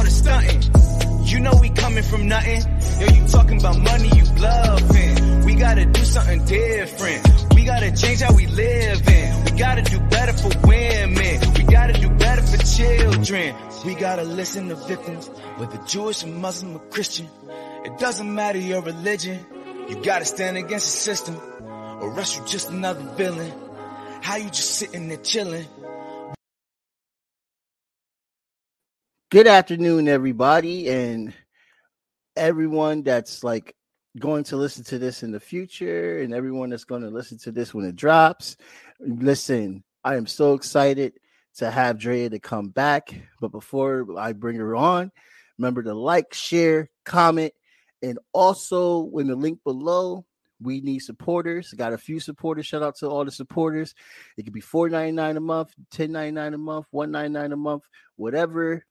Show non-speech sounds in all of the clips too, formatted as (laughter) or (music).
all the stunting. You know we coming from nothing. Yo, you talking about money, you bluffing. We gotta do something different. We gotta change how we live in. We gotta do better for women. We gotta do better for children. We gotta listen to victims, whether Jewish or Muslim or Christian. It doesn't matter your religion. You gotta stand against the system, or else you just another villain. How you just sitting there chilling? Good afternoon, everybody, and everyone that's like going to listen to this in the future, and everyone that's going to listen to this when it drops. Listen, I am so excited to have Drea to come back. But before I bring her on, remember to like, share, comment, and also in the link below, we need supporters. Got a few supporters. Shout out to all the supporters. It could be $4.99 a month, $10.99 a month, $1.99 a month, whatever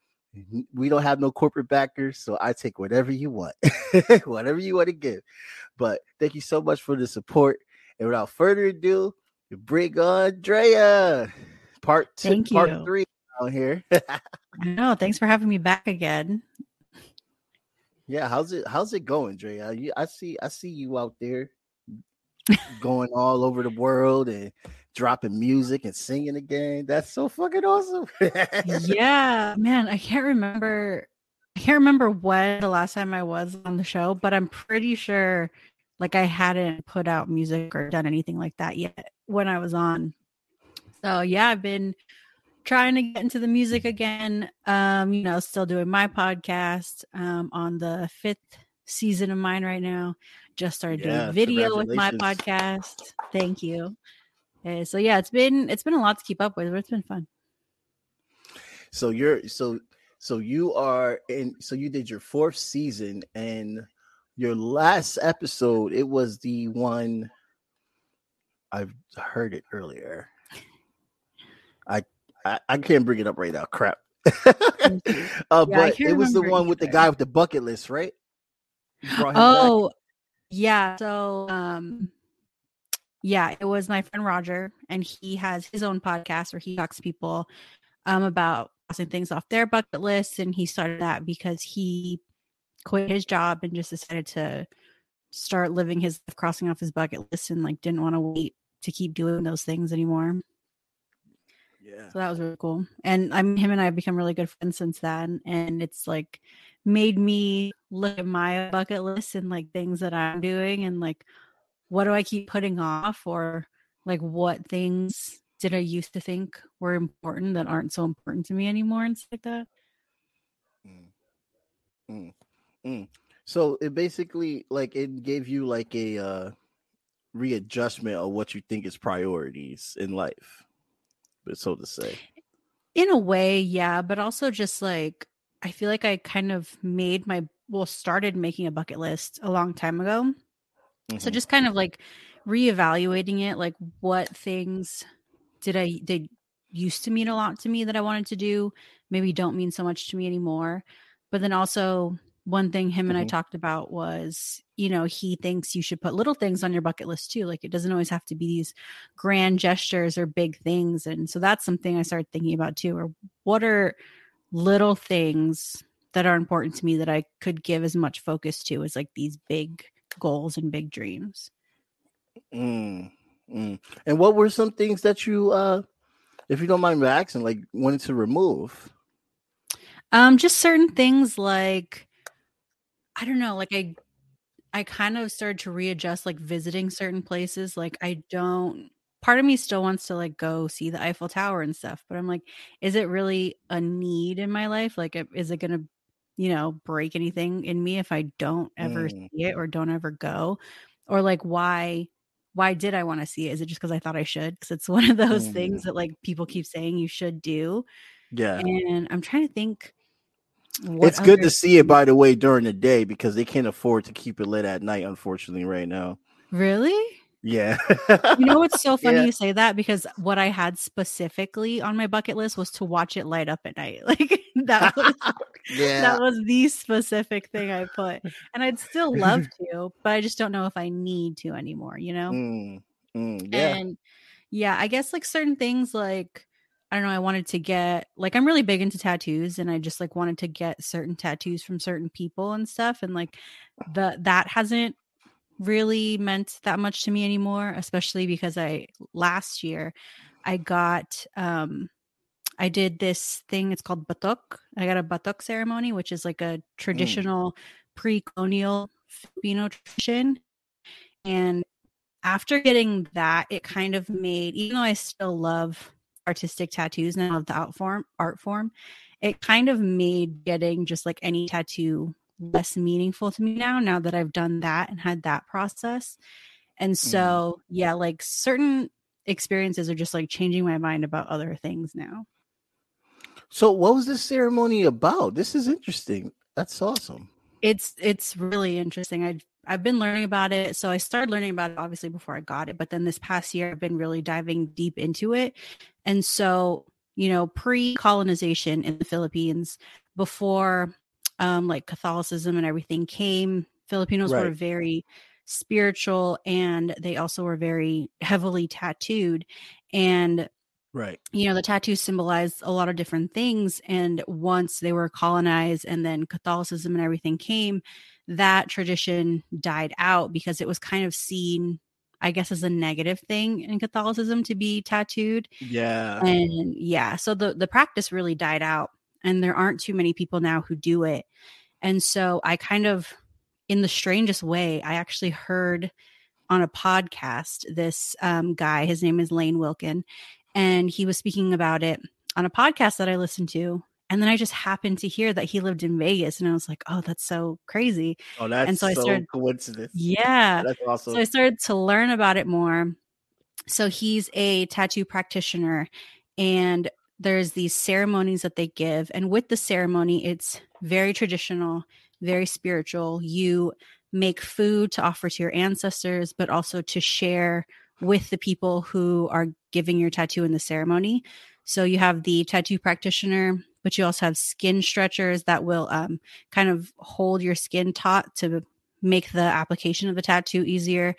we don't have no corporate backers, so I take whatever you want, (laughs) whatever you want to give. But thank you so much for the support. And without further ado, bring on Drea. Part two, thank part you. three out here. No, thanks for having me back again. yeah, how's it how's it going, Drea? You, I see I see you out there (laughs) going all over the world and dropping music and singing again. That's so fucking awesome. yeah, man, I can't remember. I can't remember when the last time I was on the show, but I'm pretty sure like I hadn't put out music or done anything like that yet when I was on. So yeah, I've been trying to get into the music again. Um, you know, still doing my podcast um on the fifth season of mine right now. Just started Yeah, doing video with my podcast. Thank you. Uh, so yeah, it's been it's been a lot to keep up with, but it's been fun. so you're so so you are in so you did your fourth season and your last episode it was the one i've heard it earlier i i, I can't bring it up right now crap (laughs) uh, Yeah, but it was the one with the guy with the bucket list right him back? Oh, yeah. So, um, yeah, it was my friend Roger, and he has his own podcast where he talks to people um about crossing things off their bucket list, and he started that because he quit his job and just decided to start living his life crossing off his bucket list and like didn't want to wait to keep doing those things anymore. yeah So that was really cool. And I mean, him and I have become really good friends since then. And it's like made me look at my bucket list and like things that I'm doing and like what do I keep putting off or like what things did I used to think were important that aren't so important to me anymore and stuff like that. Mm, mm. So it basically like it gave you like a uh readjustment of what you think is priorities in life, but so to say. In a way, yeah, but also just like I feel like I kind of made my well started making a bucket list a long time ago. So Mhm. just kind of like reevaluating it, like what things did I they used to mean a lot to me that I wanted to do, maybe don't mean so much to me anymore. But then also one thing him and I Mhm. talked about was, you know, he thinks you should put little things on your bucket list too. Like it doesn't always have to be these grand gestures or big things. And so that's something I started thinking about too. Or what are little things that are important to me that I could give as much focus to as like these big goals and big dreams. Mm, mm. And what were some things that you, uh, if you don't mind me asking, like wanted to remove? Um, just certain things like I don't know, like I I kind of started to readjust like visiting certain places. Like I don't part of me still wants to like go see the Eiffel Tower and stuff, but I'm like, is it really a need in my life? Like is it gonna, you know, break anything in me if I don't ever Mm. see it or don't ever go? Or like why why did I want to see it? Is it just because I thought I should? Because it's (laughs) one of those things Mm. that like people keep saying you should do. Yeah. And I'm trying to think what It's good to see it, by the way, during the day because they can't afford to keep it lit at night, unfortunately, right now. Really? Yeah. You know what's so (laughs) funny Yeah. you say that because what I had specifically on my bucket list was to watch it light up at night. (laughs) Like that was (laughs) yeah. that was the specific thing I put. And I'd still love to, but I just don't know if I need to anymore, you know? Mm, mm, yeah. And yeah, I guess like certain things like I don't know, I wanted to get like I'm really big into tattoos and I just like wanted to get certain tattoos from certain people and stuff and like the that hasn't really meant that much to me anymore, especially because I last year I got um I did this thing it's called batok. I got a batok ceremony which is like a Mm. traditional pre-colonial Filipino tradition and after getting that it kind of made even though I still love artistic tattoos and I love the art form art form it kind of made getting just like any tattoo less meaningful to me now now that I've done that and had that process. And mm-hmm. so, yeah, like certain experiences are just like changing my mind about other things now. So, what was this ceremony about? This is interesting. That's awesome. It's it's really interesting. I I've been learning about it. So I started learning about it obviously before I got it, but then this past year I've been really diving deep into it. And so, you know, pre-colonization in the Philippines, before um like Catholicism and everything came, Filipinos were very spiritual and they also were very heavily tattooed. And Right. you know the tattoos symbolized a lot of different things and once they were colonized and then catholicism and everything came that tradition died out because it was kind of seen i guess as a negative thing in catholicism to be tattooed Yeah. and yeah so the the practice really died out and there aren't too many people now who do it and so i kind of in the strangest way i actually heard on a podcast this um, guy his name is Lane Wilcken and he was speaking about it on a podcast that i listened to and then i just happened to hear that he lived in vegas and i was like oh that's so crazy Oh, that's so I started- coincidence. yeah That's awesome. so I started to learn about it more. So he's a tattoo practitioner, and there's these ceremonies that they give. And with the ceremony, it's very traditional, very spiritual. You make food to offer to your ancestors, but also to share with the people who are giving your tattoo in the ceremony. So you have the tattoo practitioner, but you also have skin stretchers that will um, kind of hold your skin taut to make the application of the tattoo easier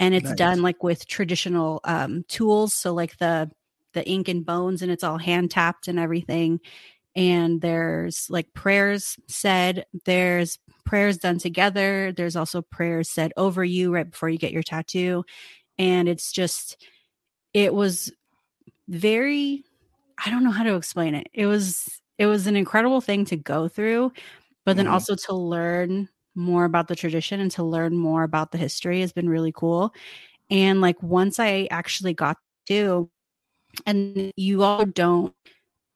and it's Nice. done like with traditional um, tools so like the the ink and bones and it's all hand tapped and everything. And there's like prayers said there's prayers done together there's also prayers said over you right before you get your tattoo. And it's just it was very i don't know how to explain it. It was it was an incredible thing to go through but then Mhm. also to learn more about the tradition and to learn more about the history has been really cool. And like once i actually got to and you all don't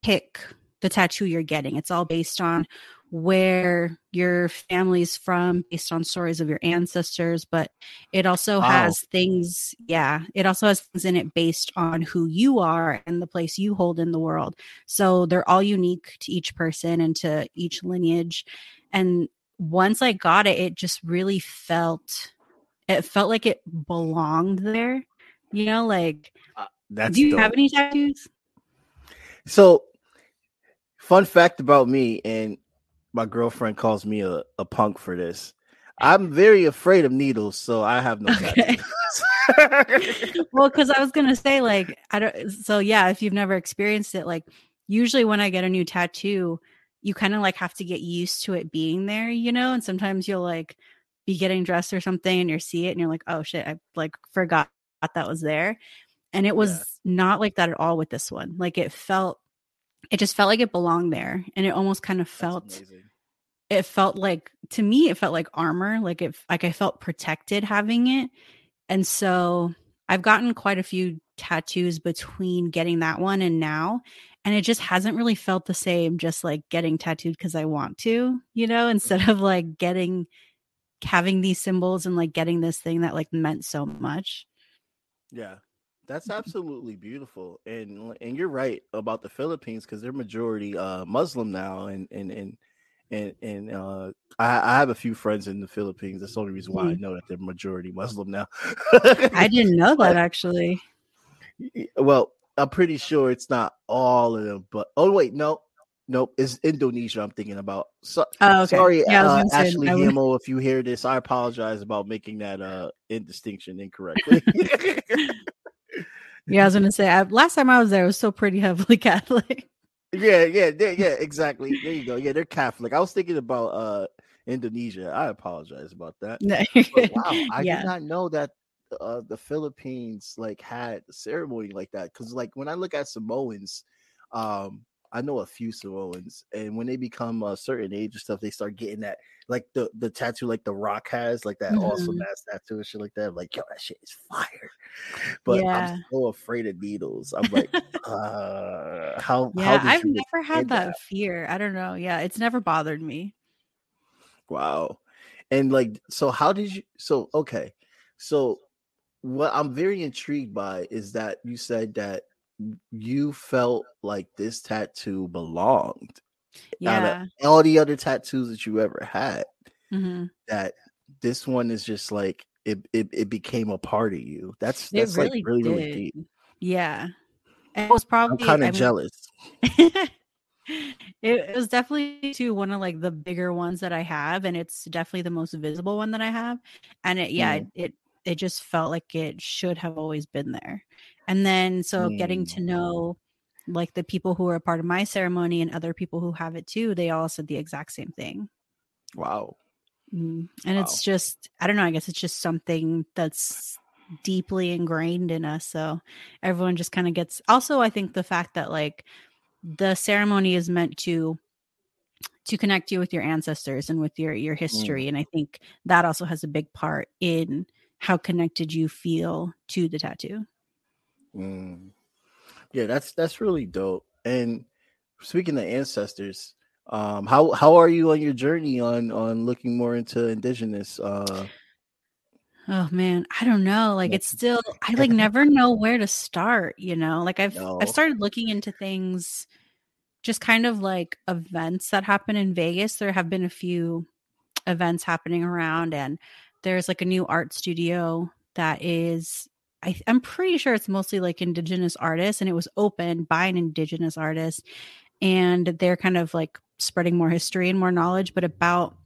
pick the tattoo you're getting. It's all based on where your family's from based on stories of your ancestors but it also Wow. has things yeah it also has things in it based on who you are and the place you hold in the world. So they're all unique to each person and to each lineage. And once i got it it just really felt it felt like it belonged there you know like uh, That's do you dope. have any tattoos So, fun fact about me, and my girlfriend calls me a, a punk for this. I'm very afraid of needles, so I have no Okay. tattoos. (laughs) (laughs) well because i was gonna say like i don't so yeah if you've never experienced it like usually when i get a new tattoo you kind of like have to get used to it being there you know and sometimes you'll like be getting dressed or something and you see it and you're like oh shit i like forgot that was there and it was Yeah. not like that at all with this one. Like it felt it just felt like it belonged there. And it almost kind of felt it felt like to me it felt like armor. Like it like i felt protected having it. And so i've gotten quite a few tattoos between getting that one and now. And it just hasn't really felt the same just like getting tattooed because i want to you know instead mm-hmm. of like getting having these symbols and like getting this thing that like meant so much. Yeah, that's Mm-hmm. (laughs) absolutely beautiful, and and you're right about the Philippines because they're majority uh Muslim now, and and and and and uh, I, I have a few friends in the Philippines. That's the only reason why I know that they're majority Muslim now. Mm-hmm. i didn't know that (laughs) actually well, I'm pretty sure it's not all of them, but oh wait, no, nope, it's Indonesia. I'm thinking about. So, oh okay Sorry, yeah, uh, Ashley would- Hamo, if you hear this, I apologize about making that uh in distinction incorrectly. (laughs) Yeah, I was gonna say I, last time I was there, it was still pretty heavily (laughs) Catholic. Yeah, yeah, yeah, exactly. There you go. Yeah, they're Catholic. I was thinking about uh Indonesia. I apologize about that. (laughs) But wow, I yeah, did not know that uh the Philippines like had a ceremony like that. Cause like when I look at Samoans, um, I know a few Samoans, and when they become a certain age and stuff, they start getting that like the the tattoo like the rock has, like that awesome Mhm. ass tattoo and shit like that. I'm like, yo, that shit is fire. But Yeah. I'm so afraid of needles. I'm like, (laughs) uh how how yeah. did I've never had withstand that fear. I don't know. Yeah, it's never bothered me. Wow. And like, so how did you? So, okay. So, what I'm very intrigued by is that you said that you felt like this tattoo belonged out Yeah. of all the other tattoos that you ever had, hmm that this one is just like, it, it, it became a part of you. That's, that's really like really, really deep. Yeah. And It was probably kind of jealous. (laughs) it, it was definitely to one of like the bigger ones that I have, and it's definitely the most visible one that I have. And it, yeah, Mm. it, it it just felt like it should have always been there. And then so getting Mm. to know like the people who are a part of my ceremony and other people who have it too, they all said the exact same thing. Wow. Mm. And Wow. it's just, I don't know, I guess it's just something that's deeply ingrained in us. So everyone just kind of gets, also, I think the fact that like the ceremony is meant to to connect you with your ancestors and with your your history and i think that also has a big part in how connected you feel to the tattoo Mm. Yeah, that's that's really dope. And speaking of ancestors, um, how how are you on your journey on on looking more into indigenous? Uh, oh man i don't know like it's still i like (laughs) never know where to start you know like i've No. i've started looking into things just kind of like events that happen in vegas there have been a few events happening around and there's like a new art studio that is I, i'm pretty sure it's mostly like indigenous artists and it was opened by an indigenous artist and they're kind of like spreading more history and more knowledge but about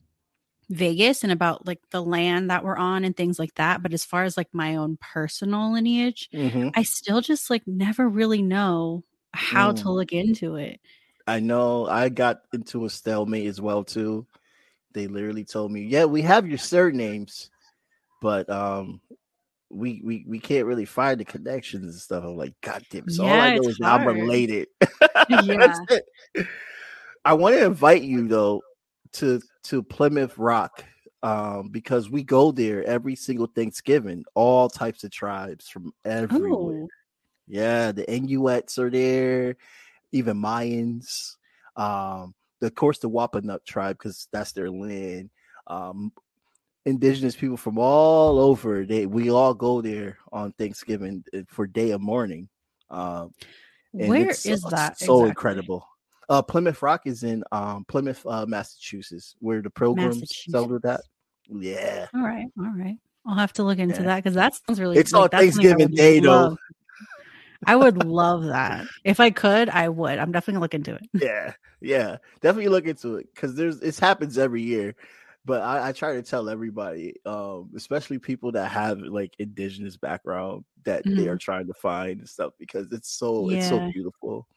vegas and about like the land that we're on and things like that but as far as like my own personal lineage mhm. i still just like never really know how to Mm. look into it I know I got into a stalemate as well too. They literally told me, "Yeah, we have your surnames, but um, we we we can't really find the connections and stuff." I'm like, "God damn it!" So all I know is I'm related. (laughs) (laughs) Yeah. I want to invite you though to to Plymouth Rock um, because we go there every single Thanksgiving. All types of tribes from everywhere. oh Yeah, the Inuits are there, even Mayans. Um, of course, the Wampanoag tribe because that's their land. Um, indigenous people from all over. They we all go there on Thanksgiving uh, for day of mourning. Um, and where it's is so- that So exactly? incredible. Uh, Plymouth Rock is in um, Plymouth, uh, Massachusetts, where the pilgrims celebrate that. Yeah, All right, all right. I'll have to look into Yeah. that because that sounds really. It's on I Thanksgiving Day, though. love. I would love that if I could. I would. I'm definitely gonna look into it. yeah, yeah. Definitely look into it because there's it happens every year. But I, I try to tell everybody, um, especially people that have like indigenous background, that they are trying to find and stuff because it's so it's so Mm-hmm. Beautiful.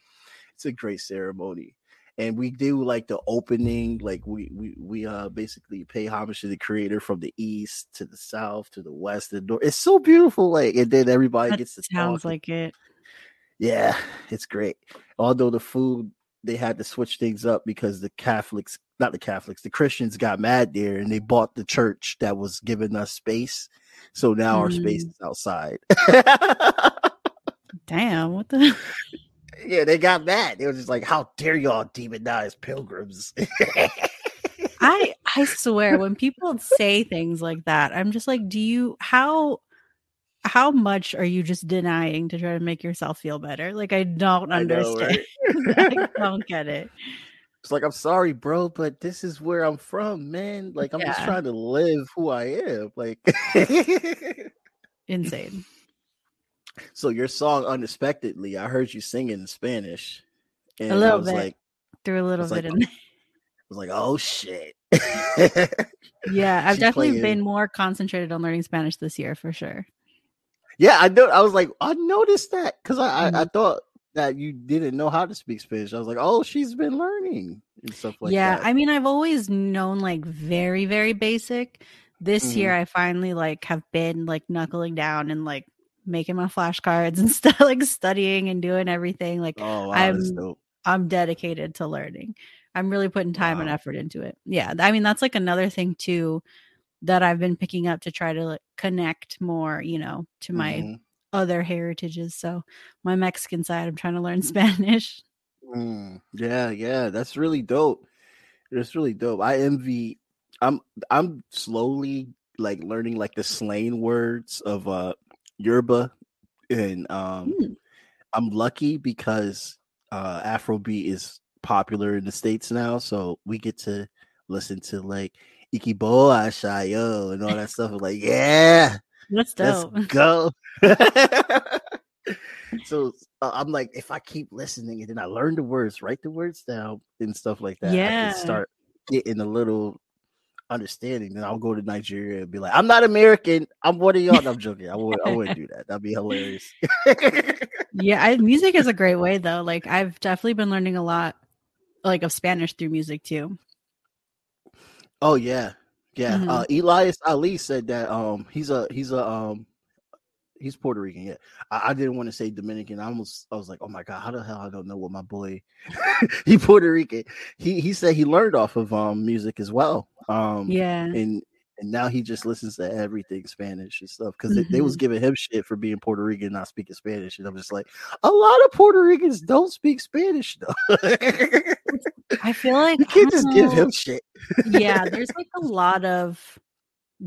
It's a great ceremony. And we do like the opening, like we we we uh basically pay homage to the creator from the east to the south to the west and north. It's so beautiful, like and then everybody That gets to sounds talk like it. yeah, it's great. Although the food they had to switch things up because the Catholics, not the Catholics, the Christians got mad there and they bought the church that was giving us space. So now our space Mm. is outside. Damn, what the? (laughs) yeah, they got mad. They were just like, "How dare y'all demonize pilgrims?" (laughs) I I swear when people say things like that, I'm just like, do you how how much are you just denying to try to make yourself feel better? Like I don't I know, understand. right? (laughs) I (laughs) don't get it. It's like I'm sorry, bro, but this is where I'm from, man. Like I'm just trying to live who I am. Like Insane. (laughs) so your song unexpectedly, I heard you sing in Spanish. And I little was bit. like, Threw a little bit like, in oh, there. I was like, oh shit. Yeah, I've She's definitely playing- been more concentrated on learning Spanish this year for sure. Yeah, I know. I was like, I noticed that because I, Mm-hmm. I I thought that you didn't know how to speak Spanish. I was like, oh, she's been learning and stuff like yeah, that. Yeah, I mean, I've always known like very, very basic. This Mhm. year, I finally like have been like knuckling down and like making my flashcards (laughs) and stuff, like studying and doing everything. Like oh, wow, I'm- I'm dedicated to learning. I'm really putting time and effort into it. Yeah, I mean, that's like another thing too that I've been picking up to try to like, connect more, you know, to my Mhm. other heritages. So my Mexican side, I'm trying to learn (laughs) Spanish. Mm, yeah, yeah, that's really dope. That's really dope. I envy. I'm I'm slowly like learning like the slang words of uh Yoruba, and um Hmm. I'm lucky because uh Afrobeat is popular in the states now, so we get to listen to like Ikiboa Shayo and all that stuff. I'm like, yeah, let's (laughs) go. (laughs) so uh, I'm like, if I keep listening and then I learn the words, write the words down and stuff like that, I Yeah. can start getting a little understanding. Then I'll go to Nigeria and be like, I'm not American. I'm one of y'all. No, I'm joking. I would I wouldn't do that. That'd be hilarious. (laughs) yeah, I, music is a great way though. Like I've definitely been learning a lot like of Spanish through music too. Oh yeah. Yeah. Mhm. Uh Elias Ali said that um he's a he's a um he's Puerto Rican, yeah. I, I didn't want to say Dominican. I almost I was like, oh my god, how the hell I don't know what my boy (laughs) he Puerto Rican. He he said he learned off of um music as well. Um Yeah. and and now he just listens to everything Spanish and stuff because they, they was mm-hmm. giving him shit for being Puerto Rican and not speaking Spanish, and I'm just like, a lot of Puerto Ricans don't speak Spanish though. I feel (laughs) like you can't just give him shit. yeah, there's like a lot of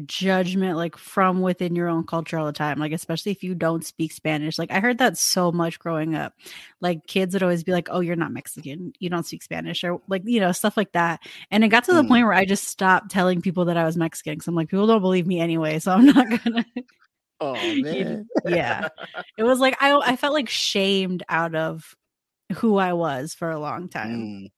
judgment like from within your own culture all the time like especially if you don't speak spanish like i heard that so much growing up like kids would always be like oh you're not mexican you don't speak spanish or like you know stuff like that and it got to the Mm. point where i just stopped telling people that i was mexican because i'm like people don't believe me anyway so i'm not (laughs) gonna (laughs) Oh man, yeah (laughs) it was like i i felt like shamed out of who i was for a long time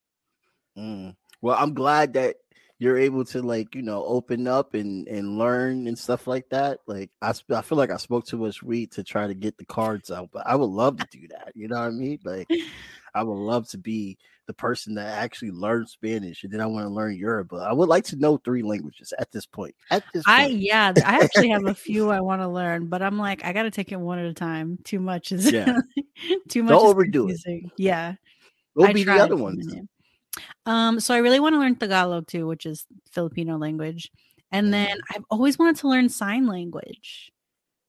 Mm. Mm. Well, I'm glad that you're able to like you know open up and and learn and stuff like that. Like I, sp- I feel like I spoke too much weed to try to get the cards out, but I would love to do that. You know what I mean? Like (laughs) I would love to be the person that actually learns Spanish, and then I want to learn Yoruba. I would like to know three languages at this point. At this point, I yeah, I actually have a (laughs) few I want to learn, but I'm like I got to take it one at a time. Too much is Yeah. (laughs) too much. Don't overdo it. confusing. Yeah, what I would be the other for a ones? minute. Um, so I really want to learn Tagalog too, which is Filipino language, and then Mm-hmm. I've always wanted to learn sign language.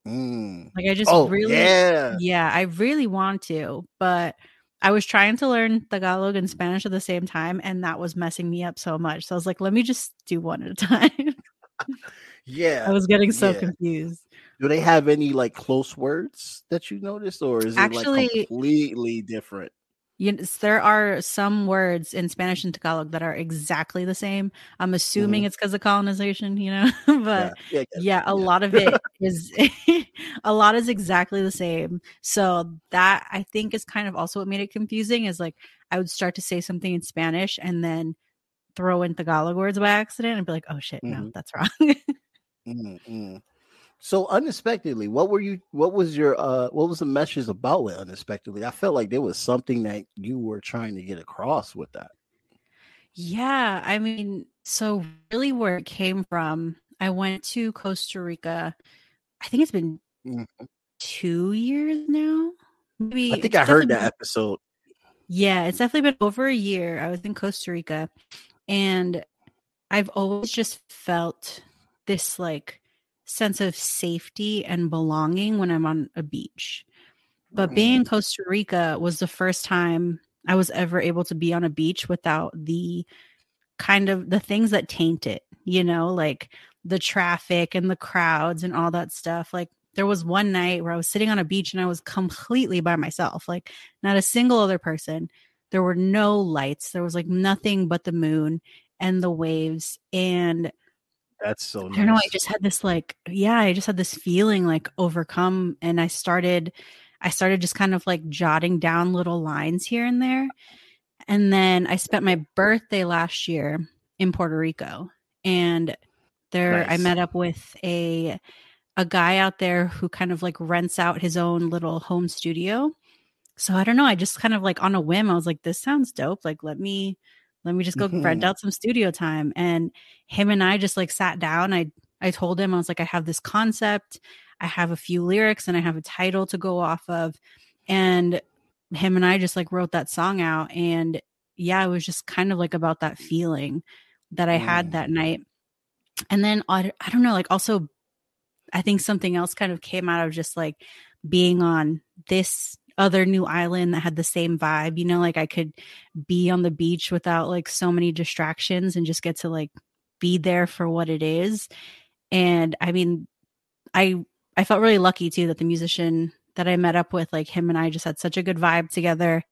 Mm. Like I just Oh really, yeah, yeah, I really want to, but I was trying to learn Tagalog and Spanish at the same time, and that was messing me up so much. So I was like, let me just do one at a (laughs) time. yeah. I was getting so Yeah. confused. Do they have any like close words that you noticed, or is it Actually- like completely different? You there are some words in Spanish and Tagalog that are exactly the same. I'm assuming it's because of colonization, you know, (laughs) but yeah, yeah, yeah, a lot of it is (laughs) a lot is exactly the same. So that I think is kind of also what made it confusing is like I would start to say something in Spanish and then throw in Tagalog words by accident and be like, oh shit, no, Mhm. that's (laughs) wrong. Mm, mm. So unexpectedly, what were you? What was your? uh What was the message about with unexpectedly? I felt like there was something that you were trying to get across with that. Yeah, I mean, so really where it came from, I went to Costa Rica. I think it's been Mhm. two years now. Maybe I think I heard that episode. Yeah, it's definitely been over a year. I was in Costa Rica and I've always just felt this like sense of safety and belonging when I'm on a beach. But being in Costa Rica was the first time I was ever able to be on a beach without the kind of the things that taint it, you know, like the traffic and the crowds and all that stuff. Like there was one night where I was sitting on a beach and I was completely by myself, like not a single other person. There were no lights. There was like nothing but the moon and the waves. And That's so. Nice. I don't know. I just had this like, yeah, I just had this feeling like overcome, and I started, I started just kind of like jotting down little lines here and there, and then I spent my birthday last year in Puerto Rico, and there I met up with a a guy out there who kind of like rents out his own little home studio. So I don't know. I just kind of like on a whim, I was like, this sounds dope. Like, let me let me just go rent mm-hmm. out some studio time. And him and I just like sat down. I I told him I was like, I have this concept, I have a few lyrics, and I have a title to go off of. And him and I just like wrote that song out. And yeah, it was just kind of like about that feeling that I had mm. that night. And then I, I don't know, like also I think something else kind of came out of just like being on this other new island that had the same vibe. You know, like I could be on the beach without like so many distractions and just get to like be there for what it is. And I mean, I I felt really lucky too that the musician that I met up with, like him and I just had such a good vibe together.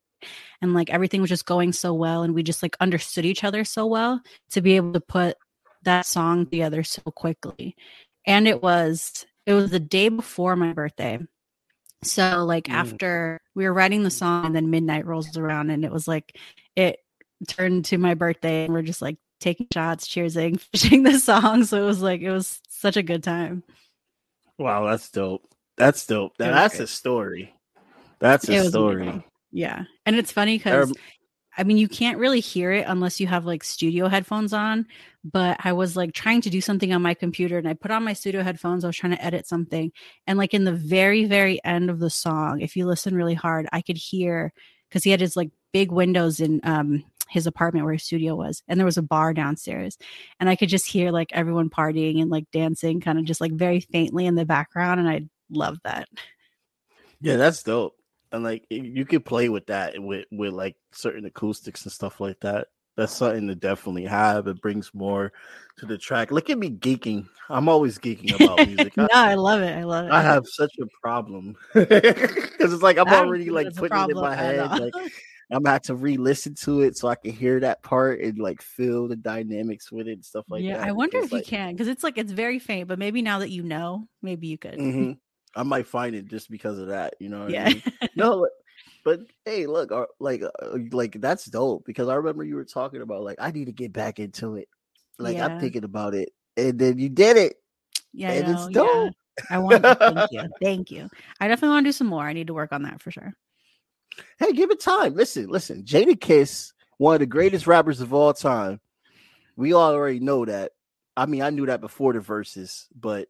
And like everything was just going so well and we just like understood each other so well to be able to put that song together so quickly. And it was it was the day before my birthday. So like mm. after we were writing the song and then midnight rolls around and it was like it turned to my birthday and we're just like taking shots, cheersing, (laughs) finishing the song. So it was like it was such a good time. Wow, that's dope. That's dope. that's great. a story. That's a story. Yeah. And it's funny because I mean, you can't really hear it unless you have like studio headphones on. But I was like trying to do something on my computer and I put on my studio headphones. I was trying to edit something. And like in the very, very end of the song, if you listen really hard, I could hear because he had his like big windows in um, his apartment where his studio was. And there was a bar downstairs. And I could just hear like everyone partying and like dancing kind of just like very faintly in the background. And I love that. Yeah, that's dope and like you could play with that with with like certain acoustics and stuff like that. That's something to definitely have. It brings more to the track. Look at me geeking. I'm always geeking about music. (laughs) no, I, I, love it. I love it. I have such a problem (laughs) because it's like I'm already like putting it in my head. Like (laughs) I'm have to re-listen to it so I can hear that part and like feel the dynamics with it and stuff like yeah, that. Yeah, I wonder if like, you can because it's like it's very faint, but maybe now that you know, maybe you could. Mm-hmm. I might find it just because of that. You know? yeah. I mean? (laughs) no, but hey, look, uh, like, uh, like that's dope because I remember you were talking about like I need to get back into it. Like yeah. I'm thinking about it, and then you did it. Yeah, and it's dope. Yeah. I want. To, thank you, (laughs) thank you. I definitely want to do some more. I need to work on that for sure. Hey, give it time. Listen, listen. Jadakiss, one of the greatest rappers of all time. We already know that. I mean, I knew that before the verses, but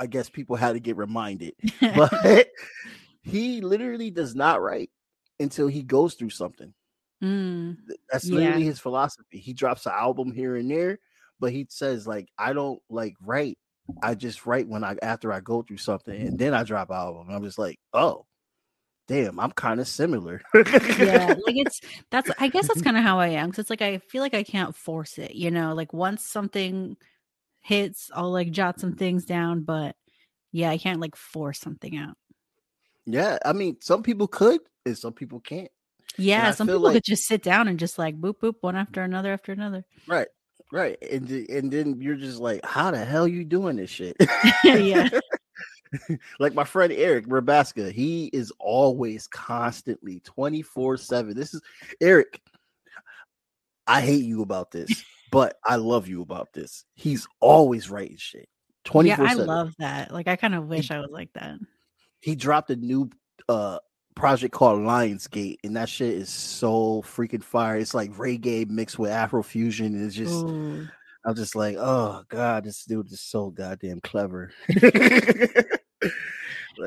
I guess people had to get reminded. (laughs) but (laughs) he literally does not write until he goes through something. Mm, That's literally yeah. his philosophy. He drops an album here and there, but he says like I don't like write. I just write when I after I go through something and then I drop an album. I'm just like, oh, damn, I'm kind of similar. yeah, (laughs) like it's that's I guess that's kind of how I am. Cause it's like I feel like I can't force it, you know, like once something hits, I'll like jot some things down, but yeah, I can't like force something out. Yeah, I mean, some people could, and some people can't. Yeah, some people like, could just sit down and just like boop boop one after another after another. Right, right, and and then you're just like, how the hell you doing this shit? (laughs) yeah. (laughs) like my friend Eric Rabaska, he is always constantly 24 7. This is Eric. I hate you about this, but I love you about this. He's always writing shit. 24 Yeah, I love that. Like, I kind of wish I was like that he dropped a new uh project called Lionsgate, and that shit is so freaking fire. It's like reggae mixed with Afrofusion. It's just Ooh. I'm just like, oh god, this dude is so goddamn clever. (laughs) like,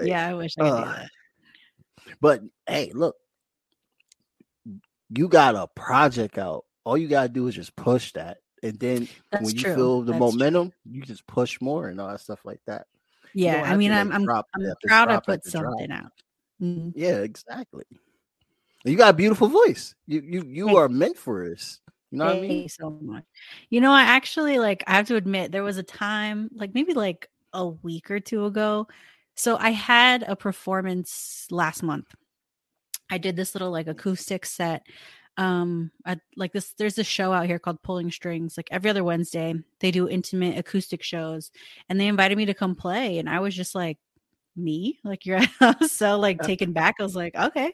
yeah, I wish I could uh, do that. But hey, look, you got a project out. All you gotta do is just push that. And then That's when you true. feel the That's momentum, true. you just push more and all that stuff like that. Yeah, I mean, I'm I'm, I'm proud I put something drop. out. Mm-hmm. Yeah, exactly. You got a beautiful voice. You you you are meant for this. You know Thank what I mean? so much. You know, I actually like. I have to admit, there was a time, like maybe like a week or two ago. So I had a performance last month. I did this little like acoustic set um I, like this there's a show out here called pulling strings like every other wednesday they do intimate acoustic shows and they invited me to come play and i was just like me like you're (laughs) so like (laughs) taken back i was like okay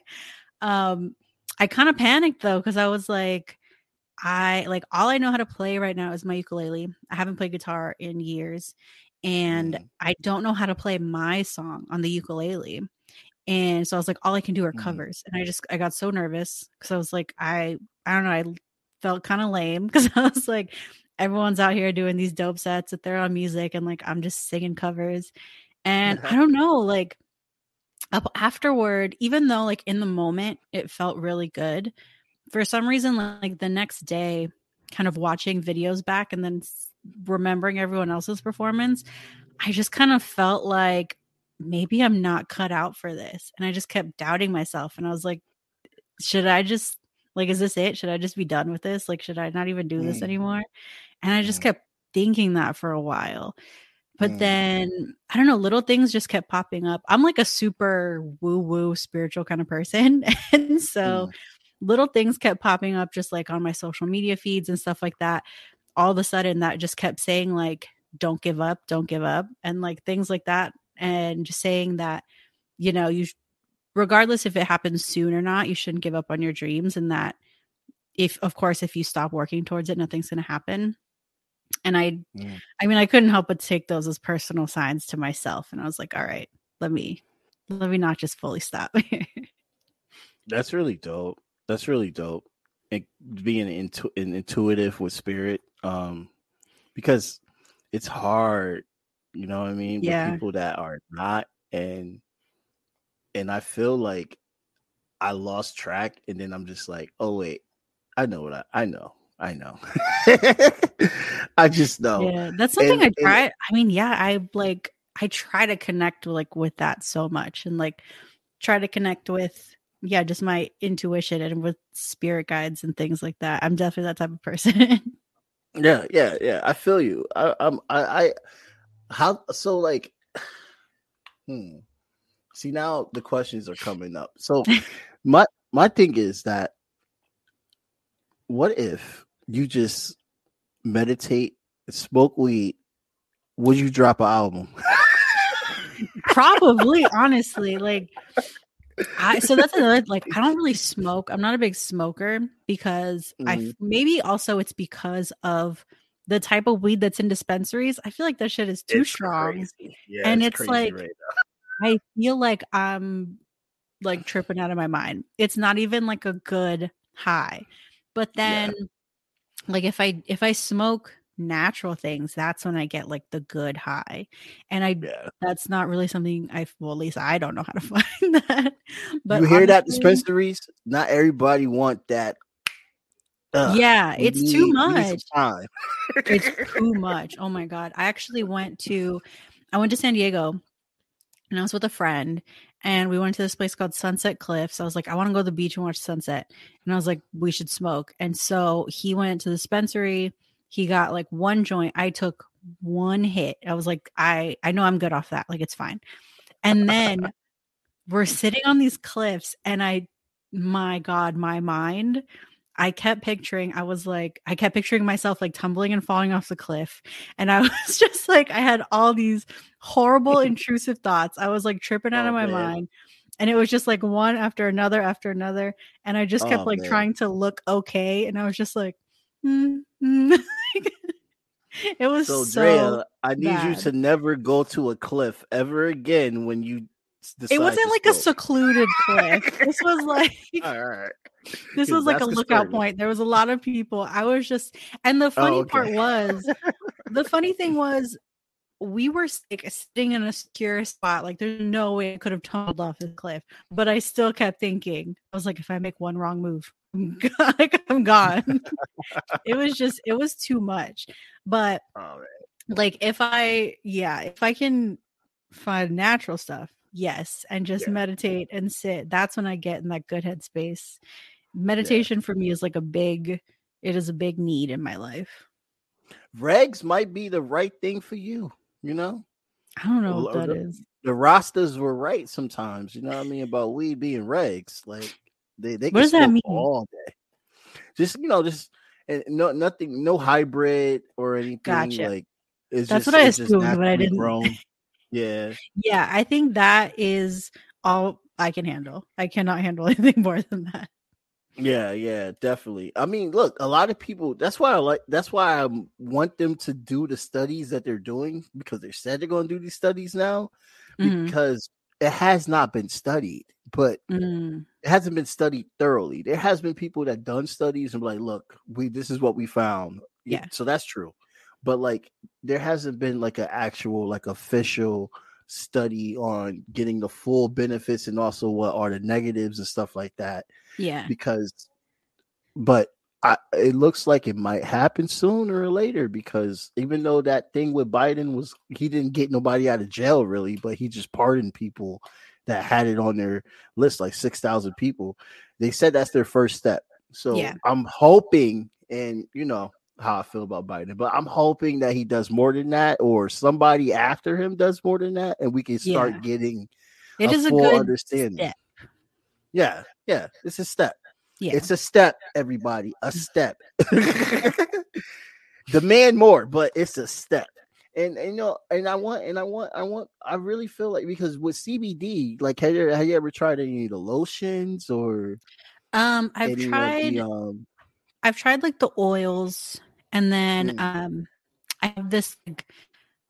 um i kind of panicked though because i was like i like all i know how to play right now is my ukulele i haven't played guitar in years and Mm. I don't know how to play my song on the ukulele. And so I was like, all I can do are Mhm. covers. And I just I got so nervous because I was like, I I don't know, I felt kind of lame (laughs) because I was like, everyone's out here doing these dope sets that they're on music and like I'm just singing covers. And I (laughs) don't know, like up afterward, even though like in the moment it felt really good, for some reason, like the next day, kind of watching videos back and then remembering everyone else's performance, I just kind of felt like maybe I'm not cut out for this. And I just kept doubting myself. And I was like, should I just, like, is this it? Should I just be done with this? Like, should I not even do this Mm. anymore? And I just Mm. kept thinking that for a while. But Mm. then I don't know, little things just kept popping up. I'm like a super woo woo spiritual kind of person. (laughs) And so Mm. little things kept popping up just like on my social media feeds and stuff like that. All of a sudden that just kept saying like don't give up, don't give up and like things like that and just saying that you know, you regardless if it happens soon or not, you shouldn't give up on your dreams and that if of course if you stop working towards it nothing's going to happen. And I Mm. I mean I couldn't help but take those as personal signs to myself and I was like, all right, let me let me not just fully stop. (laughs) That's really dope. That's really dope. And being intu- intuitive with spirit, um, because it's hard, you know what I mean? Yeah. With people that are not, and and I feel like I lost track, and then I'm just like, oh wait, I know what I, I know, I know, (laughs) I just know. Yeah, that's something And- I and- try. I mean, yeah, I like I try to connect like with that so much and like try to connect with yeah, just my intuition and with spirit guides and things like that. I'm definitely that type of person. (laughs) Yeah, yeah, yeah. I feel you. I, I'm. I. I. How? So like. Hmm. See now the questions are coming up. So (laughs) my my thing is that. What if you just meditate, smoke weed? Would you drop an album? (laughs) Probably, honestly, like I so that's another like I don't really smoke. I'm not a big smoker because I Mhm. maybe also it's because of the type of weed that's in dispensaries. I feel like that shit is too It's strong. Yeah, And it's, it's like- right I feel like I'm like tripping out of my mind. It's not even like a good high. But Yeah. then like if I if I smoke natural things, that's when I get like the good high. And I. Yeah. that's not really something I well at least I don't know how to (laughs) find that. But you hear that dispensaries? Not everybody want that. Ugh, Yeah, it's too need- some much. it's (laughs) too much. Oh my god. I actually went to I went to San Diego and I was with a friend and we went to this place called Sunset Cliffs. I was like, I want to go to the beach and watch sunset. And I was like, we should smoke. And so he went to the dispensary. He got like one joint. I took one hit. I was like, I I know I'm good off that. Like it's fine. And then (laughs) we're sitting on these cliffs and I my god, my mind I kept picturing, I was like, I kept picturing myself like tumbling and falling off the cliff. And I (laughs) was just like, I had all these horrible, (laughs) intrusive thoughts. I was like tripping out Oh, of my man. mind. And it was just like one after another after another. And I just kept Oh, like man. trying to look okay. And I was just like, mm, mm. (laughs) it was So, so, Drea, I need you to never go to a cliff ever again when you it wasn't like a secluded cliff. this was like All right, all right. This was like a lookout point. There was a lot of people. I was just, and the funny part okay. was, the funny thing was, we were like sitting in a secure spot. Like there's no way I could have tumbled off this cliff. But I still kept thinking. I was like, if I make one wrong move, I'm gone. (laughs) like, I'm gone. it was just, it was too much. But right. like if I, yeah, if I can find natural stuff, yes, and just Yeah. meditate and sit, that's when I get in that good headspace. Meditation for me is like a big, it is a big need in my life. Regs might be the right thing for you. You know, I don't know what that the- is. the Rastas were right sometimes. You know what I mean about weed being regs. Like they they What can does that mean? all day. Just you know, just and no nothing, no hybrid or anything. Gotcha. Like it's That's just, what I assumed, but I didn't- Grown. Yeah, Yeah, I think that is all I can handle. I cannot (laughs) handle anything more than that. Yeah, yeah, definitely. I mean, look, a lot of people. That's why I like. That's why I want them to do the studies that they're doing because they said they're going to do these studies now Mhm. because it has not been studied, but Mm. it hasn't been studied thoroughly. There has been people that done studies and be like, look, we this is what we found. Yeah. So that's true. But like there hasn't been like an actual like official study on getting the full benefits and also what are the negatives and stuff like that Yeah. because but I, it looks like it might happen sooner or later because even though that thing with Biden was he didn't get nobody out of jail really, but he just pardoned people that had it on their list, like six thousand people. They said that's their first step. So Yeah. I'm hoping, and you know how I feel about Biden, but I'm hoping that he does more than that, or somebody after him does more than that, and we can start Yeah. getting It a is a good understanding. step. Yeah, yeah, it's a step. Yeah. It's a step, everybody. A step. (laughs) Demand more, but it's a step. And, and you know, and I want, and I want, I want, I really feel like because with CBD, like, have you, have you ever tried any of the lotions or um I've tried the, um, I've tried like the oils and then Mm. um I have this like,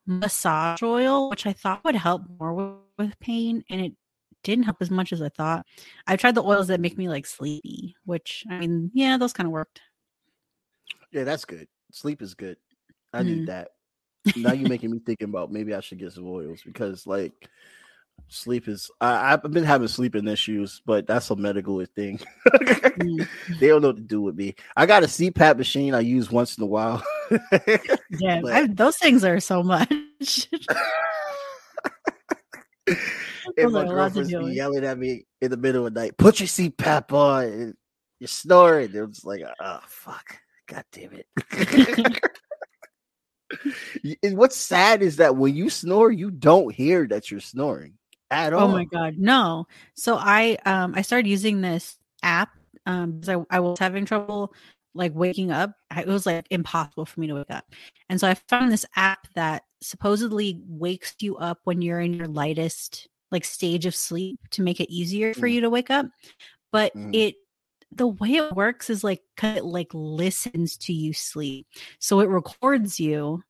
massage oil which I thought would help more with, with pain and it didn't help as much as I thought. I've tried the oils that make me like sleepy, which I mean, yeah, those kind of worked. yeah, that's good. Sleep is good. I Mhm. need that. (laughs) Now you're making me thinking about maybe I should get some oils because like sleep is I, I've been having sleeping issues, but that's a medical thing. Mm. (laughs) they don't know what to do with me. I got a CPAP machine I use once in a while. (laughs) Yeah, I, those things are so much. (laughs) and my girlfriend's be yelling at me in the middle of the night, put your CPAP on. And you're snoring. They're just like, oh fuck. God damn it. And what's sad is that when you snore, you don't hear that you're snoring at all. Oh my god, no. So I um I started using this app um because I, I was having trouble like waking up. I, it was like impossible for me to wake up. And so I found this app that supposedly wakes you up when you're in your lightest like stage of sleep to make it easier for Mm. you to wake up. But Mhm. it the way it works is like it like listens to you sleep. So it records you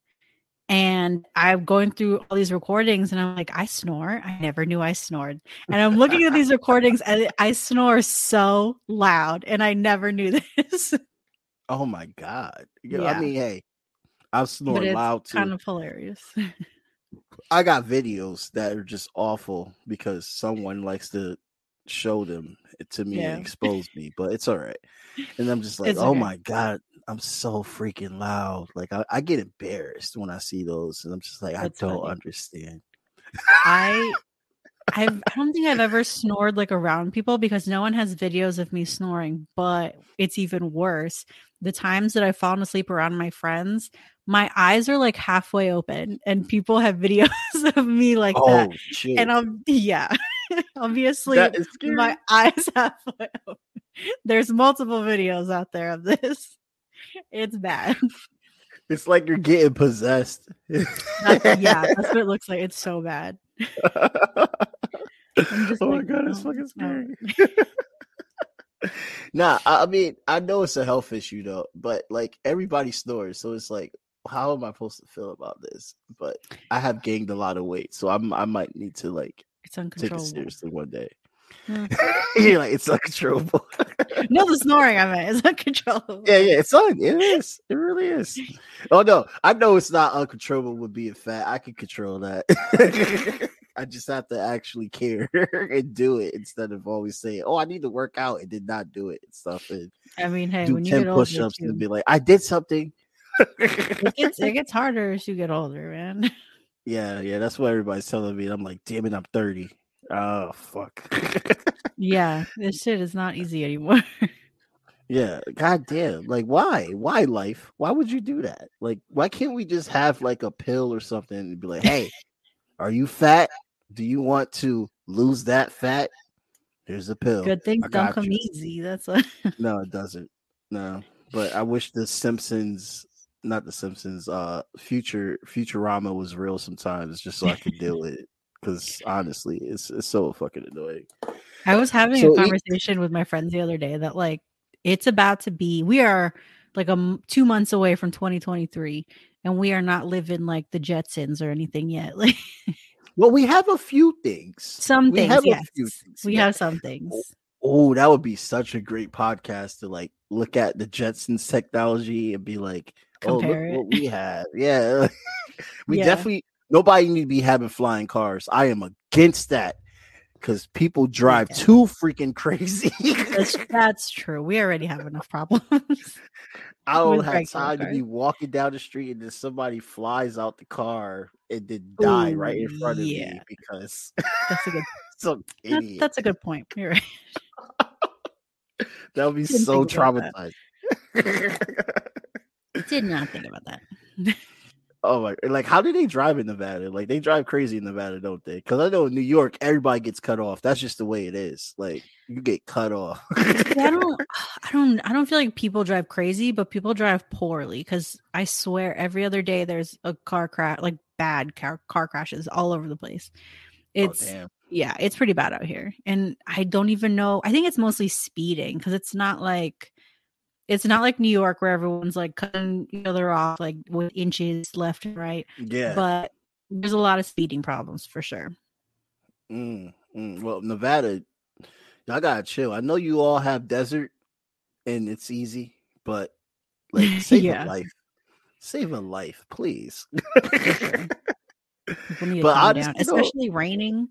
and I'm going through all these recordings and I'm like, I snore. I never knew I snored. And I'm looking at these (laughs) recordings and I snore so loud and I never knew (laughs) this. Oh my god. Yeah, Yeah. I mean, hey, I snore loud too. kind of hilarious. I got videos that are just awful because someone likes to show them to me Yeah. and expose me, but it's all right. And I'm just (laughs) like, It's oh okay. my god, I'm so freaking loud. Like I, I get embarrassed when I see those, and I'm just like, That's I don't funny. understand. I I've, I don't think I've (laughs) ever snored like around people because no one has videos of me snoring, but it's even worse. The times that I've fallen asleep around my friends, my eyes are like halfway open and people have (laughs) videos of me like oh that. shit! And I'll, yeah, (laughs) I'll be asleep. that is scary. My eyes halfway open. There's multiple videos out there of this. It's bad. (laughs) it's like you're getting possessed. That's, yeah, that's what it (laughs) looks like. It's so bad. (laughs) Oh my like, god, it's fucking scary. nah, I mean, I know it's a health issue though, but like everybody snores, so it's like, how am I supposed to feel about this? But I have gained a lot of weight, so I'm I might need to like It's take it uncontrollable. seriously one day. Hmm. (laughs) You're like, it's uncontrollable. (laughs) No, the snoring I mean, it's uncontrollable. yeah, yeah, it's un. It is. It really is. (laughs) Oh no, I know it's not uncontrollable with being fat. I can control that. I just have to actually care and do it instead of always saying, "Oh, I need to work out," and did not do it and stuff, and I mean, hey, do when you ten get older, push-ups and be like, "I did something." it gets it gets harder as you get older, man. yeah, yeah, that's what everybody's telling me. I'm like, "Damn it, I'm 30." Oh fuck. Yeah, this shit is not easy anymore. (laughs) Yeah, god damn. Like why? Why life? Why would you do that? Like why can't we just have like a pill or something and be like, "Hey, are you fat? Do you want to lose that fat? Here's a pill." Good things don't come you. easy. That's what. (laughs) No, it doesn't. No. But I wish the Simpsons not the Simpsons, uh future Futurama was real sometimes just so I could deal with it. Cause honestly, it's it's so fucking annoying. I was having So a it- conversation with my friends the other day that like it's about to be. We are like a two months away from 2023, and we are not living like the Jetsons or anything yet. (laughs) Like Well, we have a few things. some we things, have yes, a few things. we yeah. have some things. Oh, oh, that would be such a great podcast to like look at the Jetsons technology and be like, oh, look Compare it. what we have. Yeah. (laughs) we Yeah. definitely nobody need to be having flying cars. I am against that because people drive Yeah. too freaking crazy. That's, (laughs) that's true. We already have enough problems. I (laughs) don't have time to be walking down the street and then somebody flies out the car and then die right in front of yeah. me because That's a good. (laughs) some That, that's a good point. You're right. that would be Didn't so traumatizing. Did not think about that. Oh my! Like, how do they drive in Nevada? Like, they drive crazy in Nevada, don't they? Because I know in New York, everybody gets cut off. That's just the way it is. Like, you get cut off. Yeah, I don't, (laughs) I don't, I don't feel like people drive crazy, but people drive poorly. Because I swear, every other day there's a car crash, like bad car car crashes all over the place. Oh, it's oh, yeah, it's pretty bad out here, and I don't even know. I think it's mostly speeding because it's not like it's not like New York where everyone's like cutting each other off like with inches left and right. Yeah. But there's a lot of speeding problems for sure. Mm, mm. Well, Nevada, y'all gotta chill. I know you all have desert, and it's easy, but like, (laughs) save Yeah. a life. Save a life, please. People need to But I just especially raining.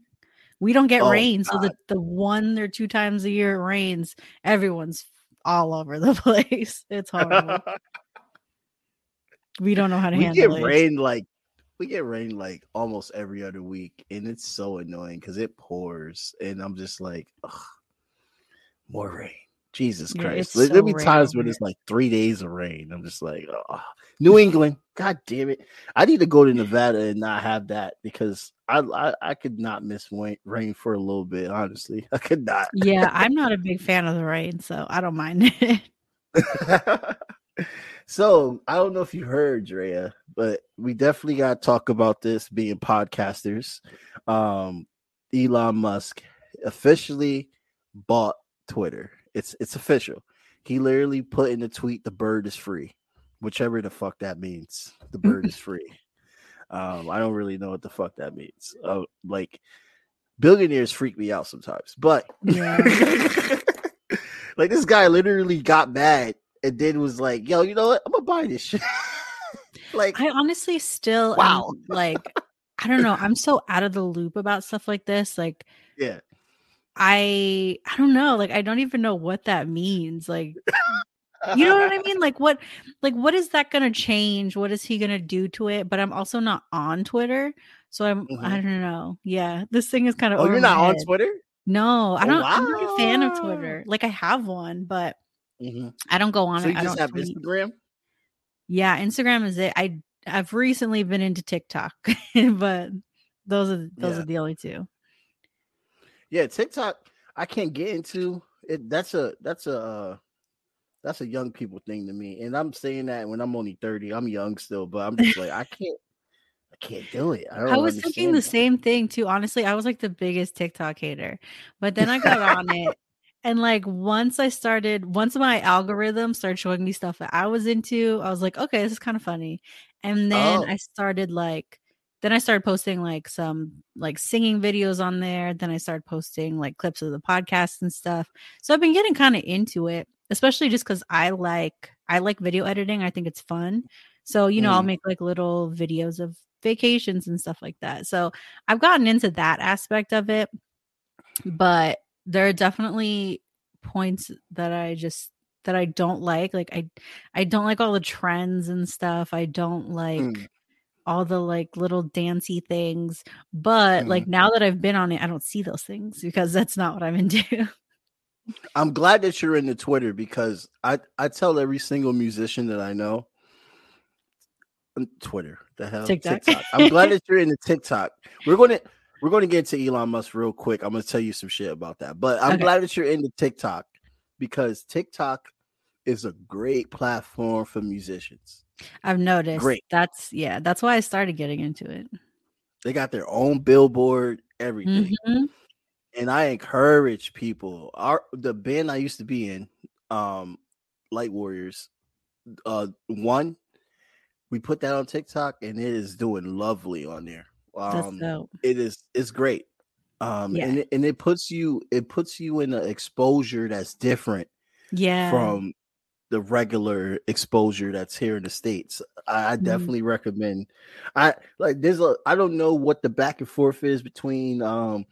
We don't get Oh, rain, so the the one or two times a year it rains, everyone's all over the (laughs) place. It's horrible. (laughs) we don't know how to we handle get it. rain like we get rain like almost every other week, and it's so annoying because it pours, and I'm just like, Ugh, more rain. Jesus Christ! it's There- so There'll be times when it's like three days of rain. I'm just like, oh, New (laughs) England. God damn it! I need to go to Nevada and not have that because I I, I could not miss rain, rain for a little bit. Honestly, (laughs) I could not. yeah, I'm not a big fan of the rain, so I don't mind it. (laughs) so I don't know if you heard, Drea, but we definitely got to talk about this being podcasters. Um, Elon Musk officially bought Twitter. It's it's official. He literally put in the tweet, "The bird is free," whichever the fuck that means. The bird is (laughs) free. Um, I don't really know what the fuck that means. Uh, like billionaires freak me out sometimes, but Yeah. (laughs) like this guy literally got mad and then was like, "Yo, you know what? I'm gonna buy this shit." (laughs) like, I honestly still Wow. like I don't know. I'm so out of the loop about stuff like this. Like yeah, I I don't know. Like I don't even know what that means. Like you know what I mean? (laughs) Like what like what is that gonna change? What is he gonna do to it? But I'm also not on Twitter. So I'm I Mhm. don't know. Yeah. This thing is kind of Oh, you're not on Twitter? No, I Oh, don't I'm not a fan of. Twitter. Like I have one, but Mhm. I don't go on So it. you I just don't have tweet. Instagram? Yeah, Instagram is it. I I've recently been into TikTok, (laughs) but those are those Yeah. are the only two. Yeah, TikTok. I can't get into it. That's a that's a uh, that's a young people thing to me, and I'm saying that when I'm only thirty. I'm young still, but I'm just like I (laughs) can't. I can't do it. I, don't I was thinking the that. same thing too. Honestly, I was like the biggest TikTok hater, but then I got on it, (laughs) and like once I started, once my algorithm started showing me stuff that I was into, I was like, okay, this is kind of funny. And then Oh. I started like, then I started posting like some like singing videos on there. Then I started posting like clips of the podcast and stuff. So I've been getting kind of into it, especially just because I like I like video editing. I think it's fun. So you know, I'll Mm. make like little videos of vacations and stuff like that. So I've gotten into that aspect of it, but there are definitely points that I just that I don't like. Like I I don't like all the trends and stuff. I don't like Mm. All the like little dancey things. But like now that I've been on it, I don't see those things because that's not what I'm into. (laughs) I'm glad that you're into Twitter because I I tell every single musician that I know. um, Twitter, the hell, TikTok. I'm glad (laughs) that you're into TikTok. We're gonna we're gonna get to Elon Musk real quick. I'm gonna tell you some shit about that, but I'm Okay. glad that you're into TikTok because TikTok is a great platform for musicians. I've noticed. Great. That's yeah, that's why I started getting into it. They got their own billboard, everything. Mhm. and I encourage people. Our the band I used to be in, um Light Warriors. Uh one, we put that on TikTok and it is doing lovely on there. Um it is it's great. Um Yeah. and it, and it puts you it puts you in an exposure that's different Yeah. from the regular exposure that's here in the states. I, I Mhm. definitely recommend. I like there's a I don't know what the back and forth is between um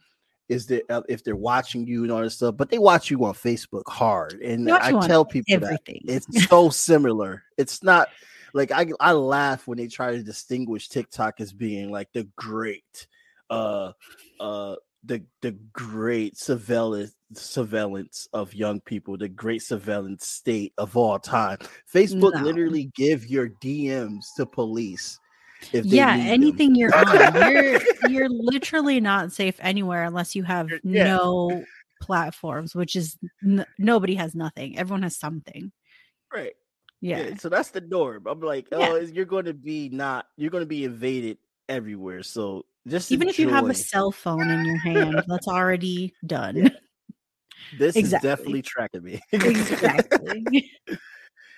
is there uh, if they're watching you and all this stuff, but they watch you on Facebook hard, and I tell people that it's (laughs) so similar. It's not like I I laugh when they try to distinguish TikTok as being like the great uh uh the the great surveillance surveillance of young people, the great surveillance state of all time. Facebook No. literally give your DMs to police if they yeah, need them. anything you're on, you're (laughs) you're literally not safe anywhere unless you have Yeah. no platforms, which is n- nobody has nothing. Everyone has something. right. Yeah. Yeah. So that's the norm. I'm like, Yeah. oh, you're going to be not, you're going to be invaded everywhere. So just Even if you have a cell phone in your hand, that's already done. Yeah. This exactly. is definitely tracking me. (laughs) exactly. (laughs)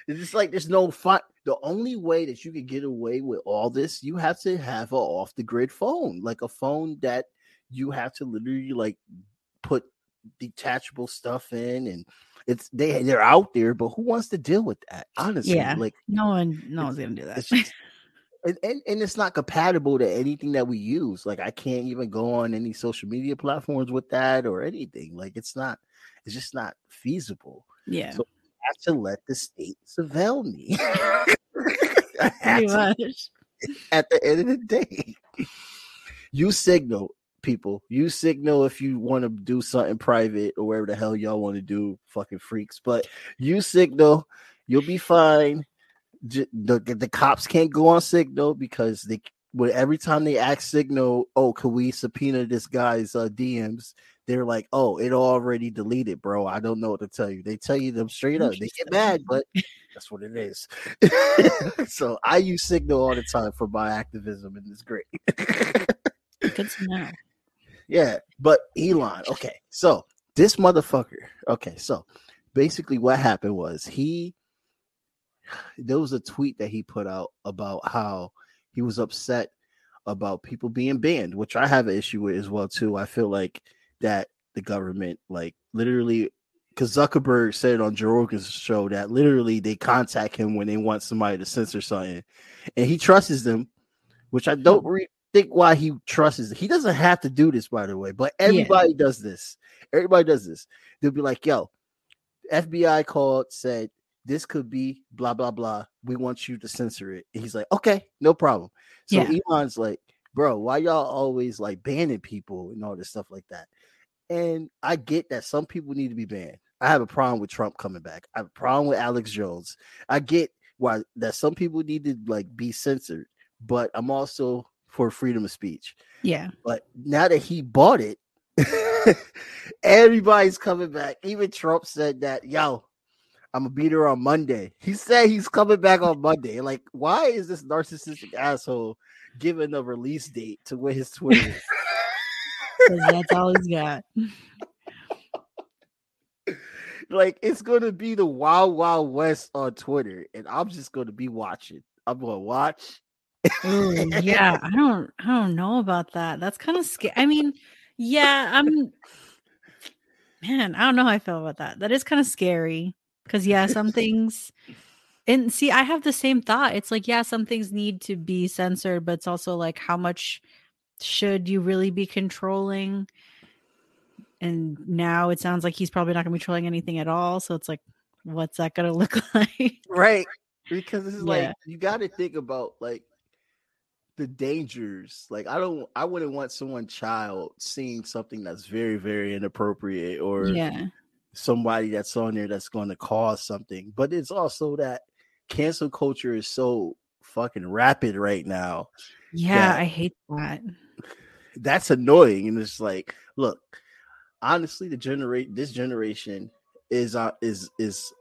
It's just like there's no fun. The only way that you can get away with all this, you have to have a off the grid phone, like a phone that you have to literally like put detachable stuff in, and it's they they're out there. But who wants to deal with that? Honestly, Yeah. like No one, no one's gonna do that. just, and, and and it's not compatible to anything that we use. Like I can't even go on any social media platforms with that or anything. Like it's not. It's just not feasible. yeah, So I have to let the state surveil me. (laughs) (laughs) Pretty to much. at the end of the day. You signal people. You signal if you want to do something private or whatever the hell y'all want to do, fucking freaks. But you signal, you'll be fine. The, the cops can't go on signal because they well, every time they ask signal, oh, can we subpoena this guy's uh, DMs? They're like, oh, it already deleted, bro. I don't know what to tell you. They tell you them straight up. They get mad, but that's what it is. (laughs) (laughs) so I use Signal all the time for my activism, and it's great. (laughs) Good to know. yeah, but Elon, okay, so this motherfucker, okay, so basically what happened was he there was a tweet that he put out about how he was upset about people being banned, which I have an issue with as well too. I feel like that the government, like literally, because Zuckerberg said on Joe Rogan's show that literally they contact him when they want somebody to censor something, and he trusts them, which I don't re- think why he trusts. He doesn't have to do this, by the way, but everybody does this. Everybody does this. They'll be like, "Yo, FBI called, said this could be blah blah blah. We want you to censor it." And he's like, "Okay, no problem." So Yeah. Elon's like, "Bro, why y'all always like banning people and all this stuff like that?" And I get that some people need to be banned. I have a problem with Trump coming back. I have a problem with Alex Jones. I get why that some people need to like be censored, but I'm also for freedom of speech. Yeah. But now that he bought it, (laughs) everybody's coming back. Even Trump said that, yo, I'm gonna be there on Monday. He said he's coming back on Monday. Like, why is this narcissistic asshole giving a release date to where his Twitter that's all he's got. (laughs) like it's gonna be the wild wild west on Twitter, and I'm just gonna be watching. I'm gonna watch. Ooh, yeah, I don't I don't know about that. That's kind of scary. I mean, yeah, I'm man, I don't know how I feel about that. That is kind of scary because yeah, some (laughs) things and see, I have the same thought. It's like, yeah, some things need to be censored, but it's also like how much should you really be controlling? And now it sounds like he's probably not gonna be controlling anything at all. So it's like, what's that gonna (laughs) look like? right because it's like Yeah. you got to think about like the dangers like i don't i wouldn't want someone child seeing something that's very very inappropriate or yeah. somebody that's on there that's going to cause something but it's also that cancel culture is so fucking rapid right now Yeah, I hate that. That's annoying and it's like look honestly the generate this generation is uh, is is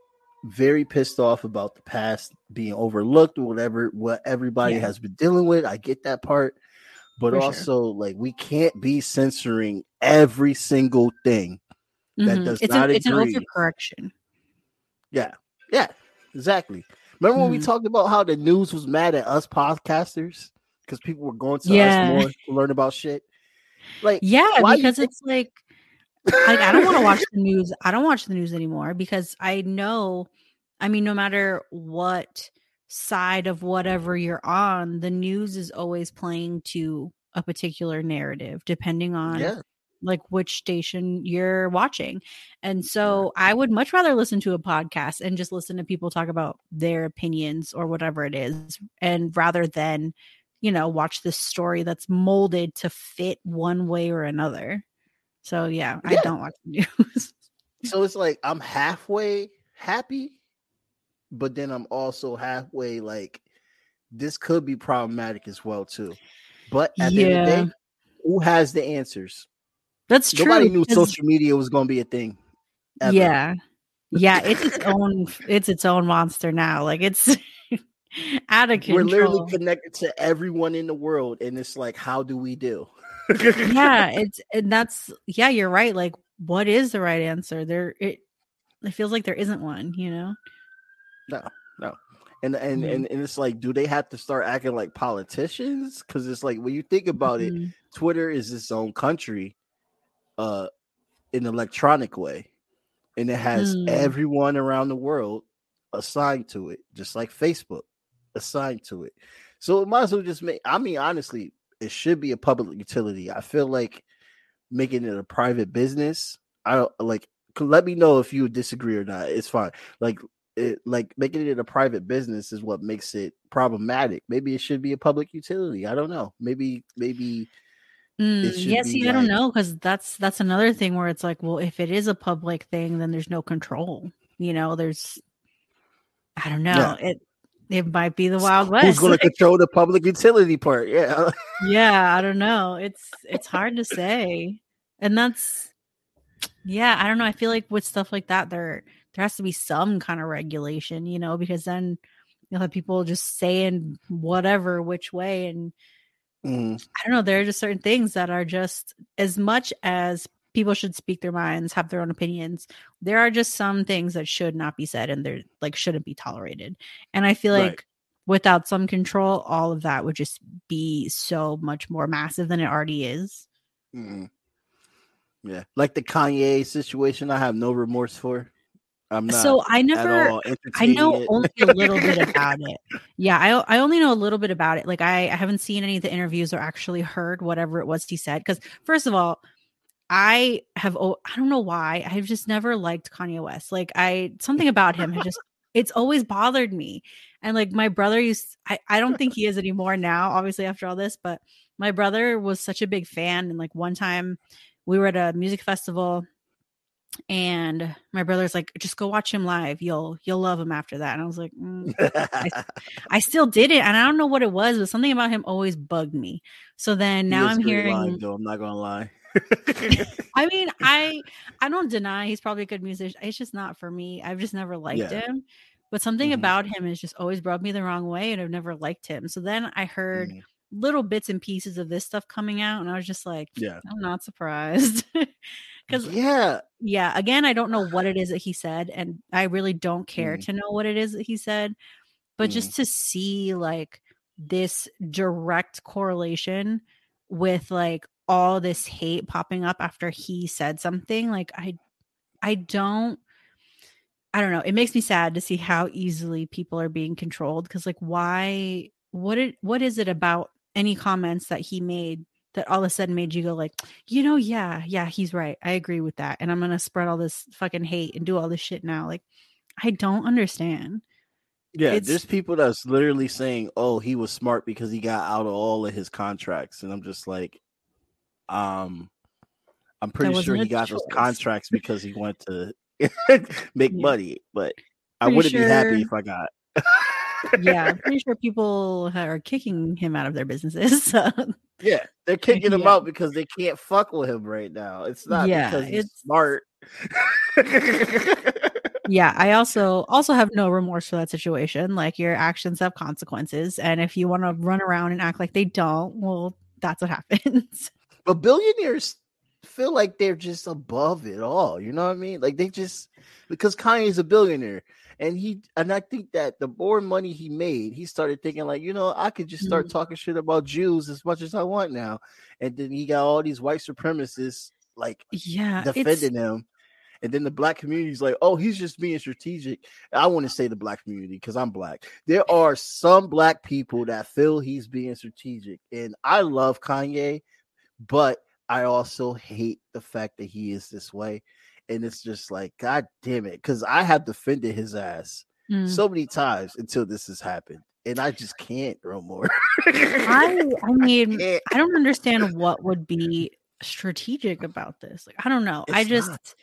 very pissed off about the past being overlooked or whatever what everybody Yeah. has been dealing with i get that part but For sure. also like we can't be censoring every single thing That Mhm. does it's not an, it's an agree. overcorrection. Yeah, yeah, exactly. Remember when we Mhm. talked about how the news was mad at us podcasters because people were going to Yeah. us more to learn about shit? Like, Yeah, because it's like like I don't want to watch the news. I don't watch the news anymore because I know I mean no matter what side of whatever you're on, the news is always playing to a particular narrative depending on yeah, like which station you're watching. And so I would much rather listen to a podcast and just listen to people talk about their opinions or whatever it is and rather than you know watch this story that's molded to fit one way or another. So yeah, I don't watch the news. (laughs) so it's like I'm halfway happy, but then I'm also halfway like this could be problematic as well too. But at the end of the Yeah. day, who has the answers? That's true. Nobody knew because- social media was going to be a thing. ever. Yeah. Yeah, it's its own it's its own monster now. Like it's (laughs) (laughs) out of control. We're literally connected to everyone in the world, and it's like, how do we do? yeah (laughs) it's and that's yeah you're right like what is the right answer there it it feels like there isn't one you know No, no. and and, Mhm. and and it's like, do they have to start acting like politicians? Because it's like when you think about it, Mhm. Twitter is its own country, uh, in electronic way, and it has Hmm. everyone around the world assigned to it, just like Facebook assigned to it. So it might as well just make. I mean, honestly, it should be a public utility. I feel like making it a private business. I don't like. Let me know if you disagree or not. It's fine. Like it, like making it a private business is what makes it problematic. Maybe it should be a public utility. I don't know. Maybe maybe Mm, yeah see i don't know because that's that's another thing where it's like well if it is a public thing then there's no control you know there's i don't know it it might be the wild west who's going to control the public utility part? Yeah. (laughs) yeah i don't know it's it's hard to say and that's yeah i don't know i feel like with stuff like that there there has to be some kind of regulation you know because then you'll have people just saying whatever which way and Mhm. i don't know there are just certain things that are just as much as people should speak their minds have their own opinions there are just some things that should not be said and they're like shouldn't be tolerated and i feel Right. like without some control all of that would just be so much more massive than it already is Mhm. Yeah, like the Kanye situation, I have no remorse for. I'm not so i at never all I know it. only a little bit (laughs) about it. Yeah, I I only know a little bit about it. Like I, I haven't seen any of the interviews or actually heard whatever it was he said. Because first of all, I have oh, I don't know why I've just never liked Kanye West. Like I something about him has just (laughs) it's always bothered me. And like my brother used I I don't think he is anymore now. Obviously after all this, but my brother was such a big fan. And like one time we were at a music festival and my brother's like just go watch him live you'll you'll love him after that and i was like mm. i (laughs) still did it and i don't know what it was but something about him always bugged me so then now i'm hearing live, though, I'm not gonna lie. I mean i i don't deny he's probably a good musician it's just not for me i've just never liked Yeah. him but something Mhm. about him has just always rubbed me the wrong way and i've never liked him so then i heard Mhm. little bits and pieces of this stuff coming out and i was just like Yeah, i'm not surprised (laughs) because yeah, yeah again i don't know what it is that he said and i really don't care Mm. to know what it is that he said but Mm. just to see like this direct correlation with like all this hate popping up after he said something like i i don't i don't know it makes me sad to see how easily people are being controlled because like why what it what is it about any comments that he made that all of a sudden made you go like you know yeah yeah he's right i agree with that and i'm gonna spread all this fucking hate and do all this shit now like i don't understand yeah. It's- There's people that's literally saying, "Oh, he was smart because he got out of all of his contracts," and I'm just like, um, I'm pretty sure he got those contracts (laughs) because he wanted to (laughs) make Yeah. money, but I wouldn't be happy if I got. yeah i'm (laughs) pretty sure people are kicking him out of their businesses so Yeah, they're kicking him out because they can't fuck with him right now. It's not Yeah, because he's it's- smart. yeah i also also have no remorse for that situation like your actions have consequences and if you want to run around and act like they don't well that's what happens but billionaires feel like they're just above it all. You know what I mean? Like they just because Kanye's a billionaire. And he and I think that the more money he made, he started thinking like, you know, I could just start Mm. talking shit about Jews as much as I want now. And then he got all these white supremacists like Yeah, defending him. And then the black community's like, oh, he's just being strategic. I want to say the black community because I'm black. There are some black people that feel he's being strategic. And I love Kanye, but I also hate the fact that he is this way. And it's just like, God damn it. Because I have defended his ass mm. so many times until this has happened. And I just can't no more. I (laughs) I mean, can't. I don't understand what would be strategic about this. Like, I don't know. I just.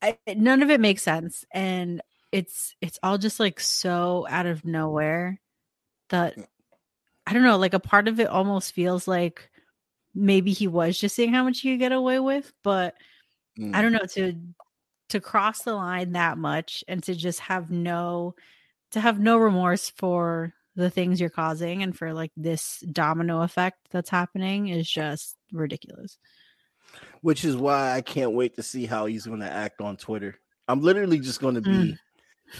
I, none of it makes sense, and it's it's all just like so out of nowhere that I don't know. Like a part of it almost feels like maybe he was just seeing how much he could get away with, but Mm. I don't know to to cross the line that much and to just have no to have no remorse for the things you're causing and for like this domino effect that's happening is just ridiculous. which is why I can't wait to see how he's going to act on Twitter. I'm literally just going to be, Mm.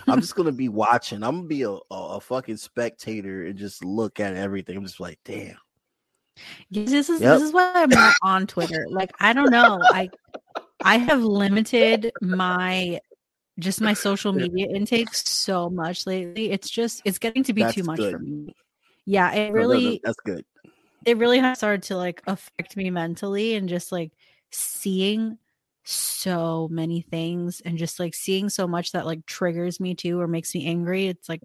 I'm (laughs) just going to be watching. I'm going to be a, a, a fucking spectator and just look at everything. I'm just like, damn. This is Yep. this is why I'm not on Twitter. Like I don't know. I I have limited my just my social media intake so much lately. It's just it's getting to be That's too much for me. Yeah, it No, no, no, really that's good. it really has started to like affect me mentally and just like seeing so many things and just like seeing so much that like triggers me too or makes me angry. It's like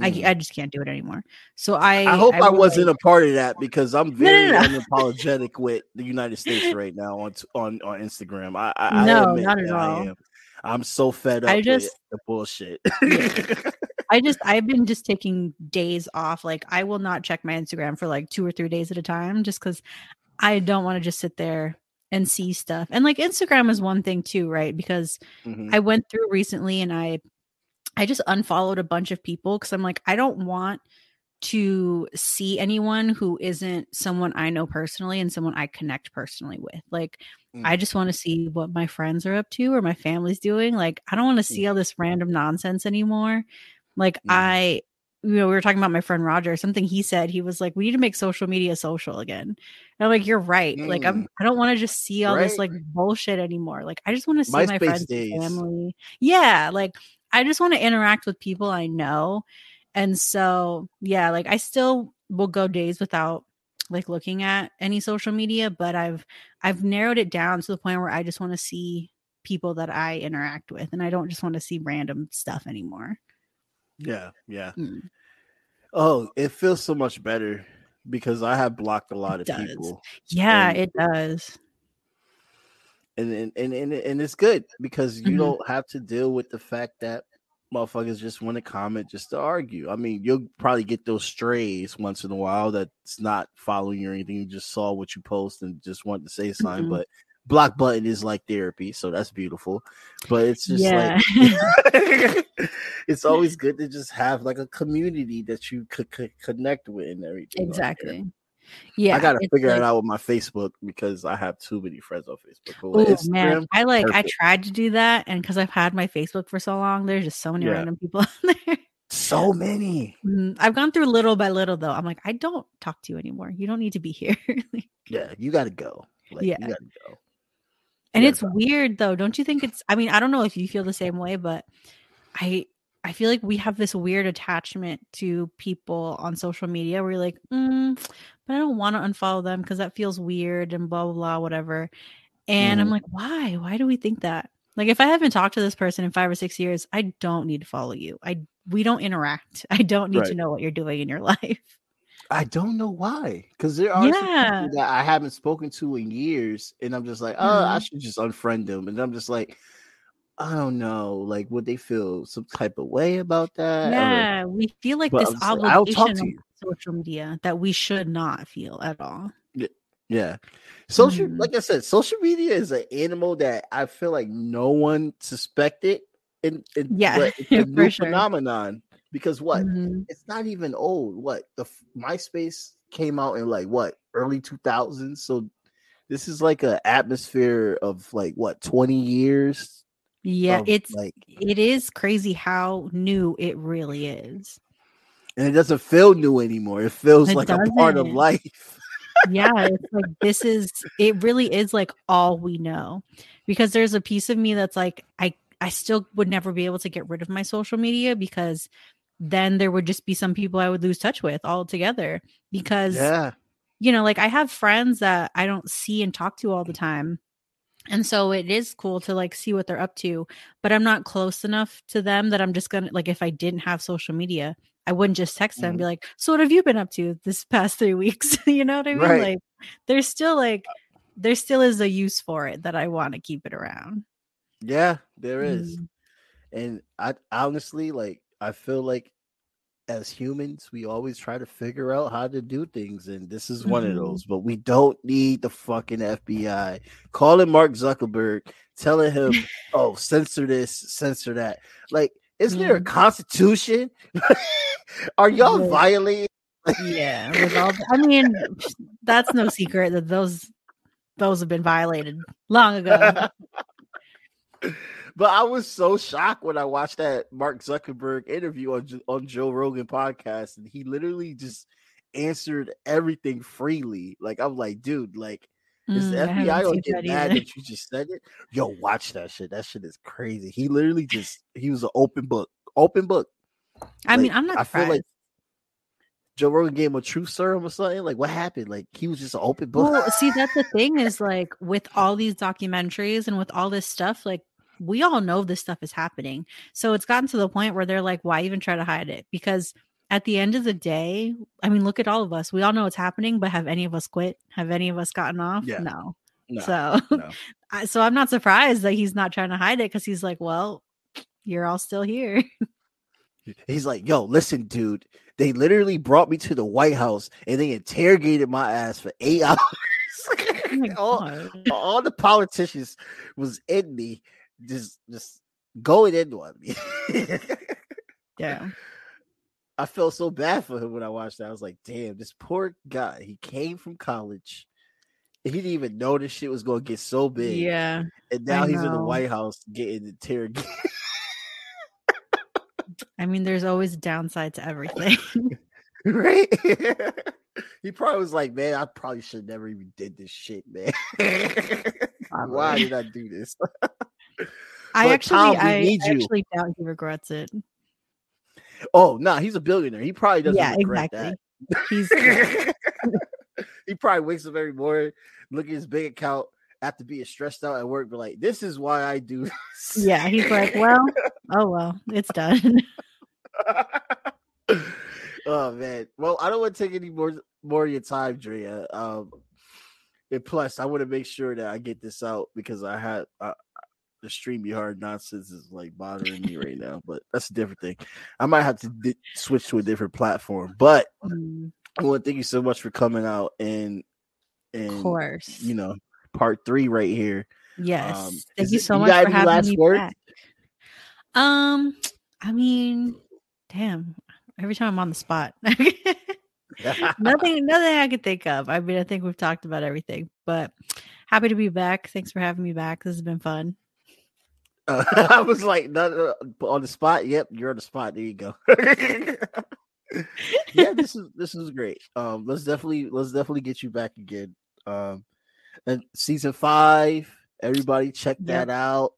Mm. I I just can't do it anymore. So I I hope I, really- wasn't a part of that because I'm no, very no. unapologetic with the United States (laughs) right now on on on Instagram. I, I, I No, not at that I all. am. I'm so fed up I with just- the bullshit. (laughs) I just I've been just taking days off. Like I will not check my Instagram for like two or three days at a time just because I don't want to just sit there and see stuff. And like Instagram is one thing too, right? Because Mhm. I went through recently and I I just unfollowed a bunch of people because I'm like, I don't want to see anyone who isn't someone I know personally and someone I connect personally with. Like, I Mm. just want to see what my friends are up to or my family's doing. Like, I don't want to see all this random nonsense anymore. Like, Mm. I, you know, we were talking about my friend Roger. Something he said, he was like, "We need to make social media social again." And I'm like, "You're right. Like, I'm. Mm. I don't want to just see all this like bullshit anymore. Like, I just want to see my MySpace friends, and days. family. Yeah, like I just want to interact with people I know. And so, yeah, like I still will go days without like looking at any social media, but I've I've narrowed it down to the point where I just want to see people that I interact with and I don't just want to see random stuff anymore. Yeah, yeah. Mm. Oh, it feels so much better because I have blocked a lot It of does. people. Yeah, it does. And and and and, and it's good because you Mhm. don't have to deal with the fact that motherfuckers just want to comment just to argue. I mean, you'll probably get those strays once in a while that's not following you or anything. You just saw what you post and just want to say something. Mhm. But block button is like therapy, so that's beautiful. But it's just Yeah. like (laughs) (laughs) it's always good to just have like a community that you could, could connect with and everything. like exactly. Yeah. I gotta figure like- it out with my Facebook because I have too many friends on Facebook. Oh Instagram, man, I like I tried to do that, and because I've had my Facebook for so long, there's just so many Yeah. random people (laughs) on there. so many. Mm, I've gone through little by little though. I'm like, I don't talk to you anymore. You don't need to be here. (laughs) Like, Yeah, you gotta go. Like, Yeah. you gotta go. and Yeah, it's weird though. Don't you think it's I mean, I don't know if you feel the same way, but I I feel like we have this weird attachment to people on social media where you're like, mm, but I don't want to unfollow them because that feels weird and blah blah blah, whatever. And I'm Mhm. like, why? Why do we think that? Like if I haven't talked to this person in five or six years, I don't need to follow you. I we don't interact. (laughs) I don't need to know what you're doing in your (laughs) life. I don't know why. Because there are some Yeah. people that I haven't spoken to in years, and I'm just like, oh, I Mhm. should just unfriend them. And I'm just like, I don't know. Like, would they feel some type of way about that? Or- Yeah, we feel like this I'm like, I'll talk obligation to you. Social media that we should not feel at all. Yeah. Social, Mhm. like I said, social media is an animal that I feel like no one suspected. And, Yeah, but it's (laughs) a new sure. phenomenon because what? Mhm. It's not even old. What the MySpace came out in like what early 2000s. So this is like a atmosphere of like what 20 years Yeah, it's like, it is crazy how new it really is. And it doesn't feel new anymore. It feels It like a part of life. yeah it's (laughs) like this is it really is like all we know because there's a piece of me that's like i i still would never be able to get rid of my social media because then there would just be some people i would lose touch with altogether because Yeah, you know like i have friends that i don't see and talk to all the time and so it is cool to like see what they're up to but i'm not close enough to them that i'm just gonna like if i didn't have social media i wouldn't just text them and be like so what have you been up to this past three (laughs) weeks (laughs) you know what i mean Right. like there's still like there still is a use for it that i want to keep it around yeah, there is. Mm. And I honestly like I feel like as humans, we always try to figure out how to do things, and this is one of Mhm. those. But we don't need the fucking FBI calling Mark Zuckerberg, telling him, (laughs) "Oh, censor this, censor that." Like, isn't there a mm-hmm. constitution? (laughs) Are y'all Yeah. violating? yeah the- i mean that's no secret that those those have been violated long ago (laughs) but I was so shocked when I watched that Mark Zuckerberg interview on on Joe Rogan podcast, and he literally just answered everything freely. Like I'm like, dude, like is the Mm, FBI gonna get that mad either. that you just said it? Yo, watch that shit. That shit is crazy. He literally just he was an open book, open book. i mean i'm not I feel like Joe Rogan gave him a truth serum or something. Like what happened? Like he was just an open book. Well, see, that's the thing is like with all these documentaries and with all this stuff, like we all know this stuff is happening. So it's gotten to the point where they're like, why even try to hide it? Because at the end of the day, I mean, look at all of us. We all know what's happening, but have any of us quit? Have any of us gotten off? Yeah. No. No, so, no. (laughs) I, so I'm not surprised that he's not trying to hide it because he's like, well, you're all still here. (laughs) He's like, yo, listen, dude. They literally brought me to the White House and they interrogated my ass for eight (laughs) hours. Oh all, all the politicians was in me, just just going into on me. Yeah. I felt so bad for him when I watched that. I was like, damn, this poor guy. He came from college. He didn't even know this shit was gonna get so big. Yeah. And now he's in the. White House getting interrogated. I mean, there's always a downside to everything. (laughs) right? (laughs) he probably was like, man, I probably should never even did this shit, man. (laughs) Why did I do this? I But, actually, Tom, I, I actually doubt he regrets it. Oh, no, he's a billionaire. He probably doesn't yeah, exactly. He's (laughs) (laughs) he probably wakes up every morning, look at his bank account after being stressed out at work, be like, this is why I do this. yeah, he's like, well, oh well, it's done. (laughs) oh man. Well, I don't want to take any more more of your time, Drea. Um, and plus, I want to make sure that I get this out because I had uh, the StreamYard nonsense is like bothering me right now. But that's a different thing. I might have to di- switch to a different platform. But Mm, I want to thank you so much for coming out and and of course. you know part three right here. yes. um, Thank you so you much got for having last me words? back. Um, I mean, damn. Every time I'm on the spot. (laughs) (laughs) nothing nothing I could think of. I mean, I think we've talked about everything, but happy to be back. Thanks for having me back. This has been fun. Uh, (laughs) I was like, no, no, no, on the spot. Yep, you're on the spot. There you go. (laughs) yeah, this is this is great. Um, let's definitely let's definitely get you back again. Um, and season five, everybody check Yep. that out.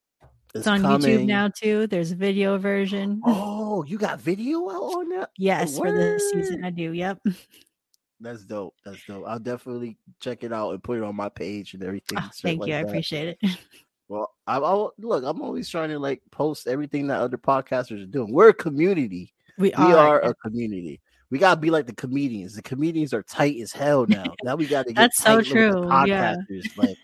It's on YouTube now too. There's a video version. (laughs) Oh, you got video out on that? yes, for this season. I do. Yep. That's dope. That's dope. I'll definitely check it out and put it on my page and everything. Oh, thank like you. I appreciate it. Well, I, I look. I'm always trying to like post everything that other podcasters are doing. We're a community. We, We are. are a community. We gotta be like the comedians. The comedians are tight as hell (laughs) now. Now we gotta get That's so tight with the true, yeah. Podcasters, like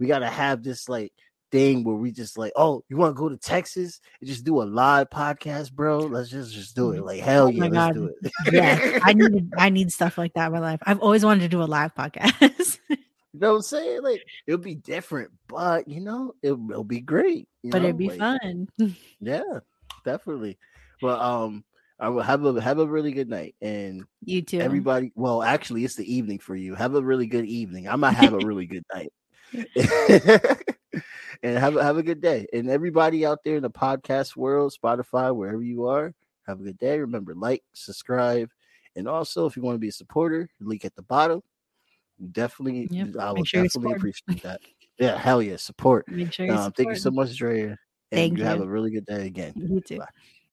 we gotta have this like thing where we just like, oh, you want to go to Texas and just do a live podcast, bro? Let's just just do it. Mm. Like hell Oh yeah, let's God. do it. yes, I (laughs) need I need stuff like that in my life. I've always wanted to do a live podcast, (laughs) you know what I'm saying? Like it'll be different, but you know it, will be great. you but know? it'd be Like, fun. (laughs) Yeah, definitely. But um, I will have a have a really good night and You too. everybody. Well, actually, it's the evening for you. Have a really good evening. I might have a really good night. (laughs) and have a have a good day. And everybody out there in the podcast world, Spotify, wherever you are, have a good day. Remember, like, subscribe, and also if you want to be a supporter, link at the bottom. Definitely, Yep, I will sure definitely appreciate that. Yeah, hell yeah, support. Make sure you Um, thank you so much, Drea. And Thank you have a really good day again. You too. Bye.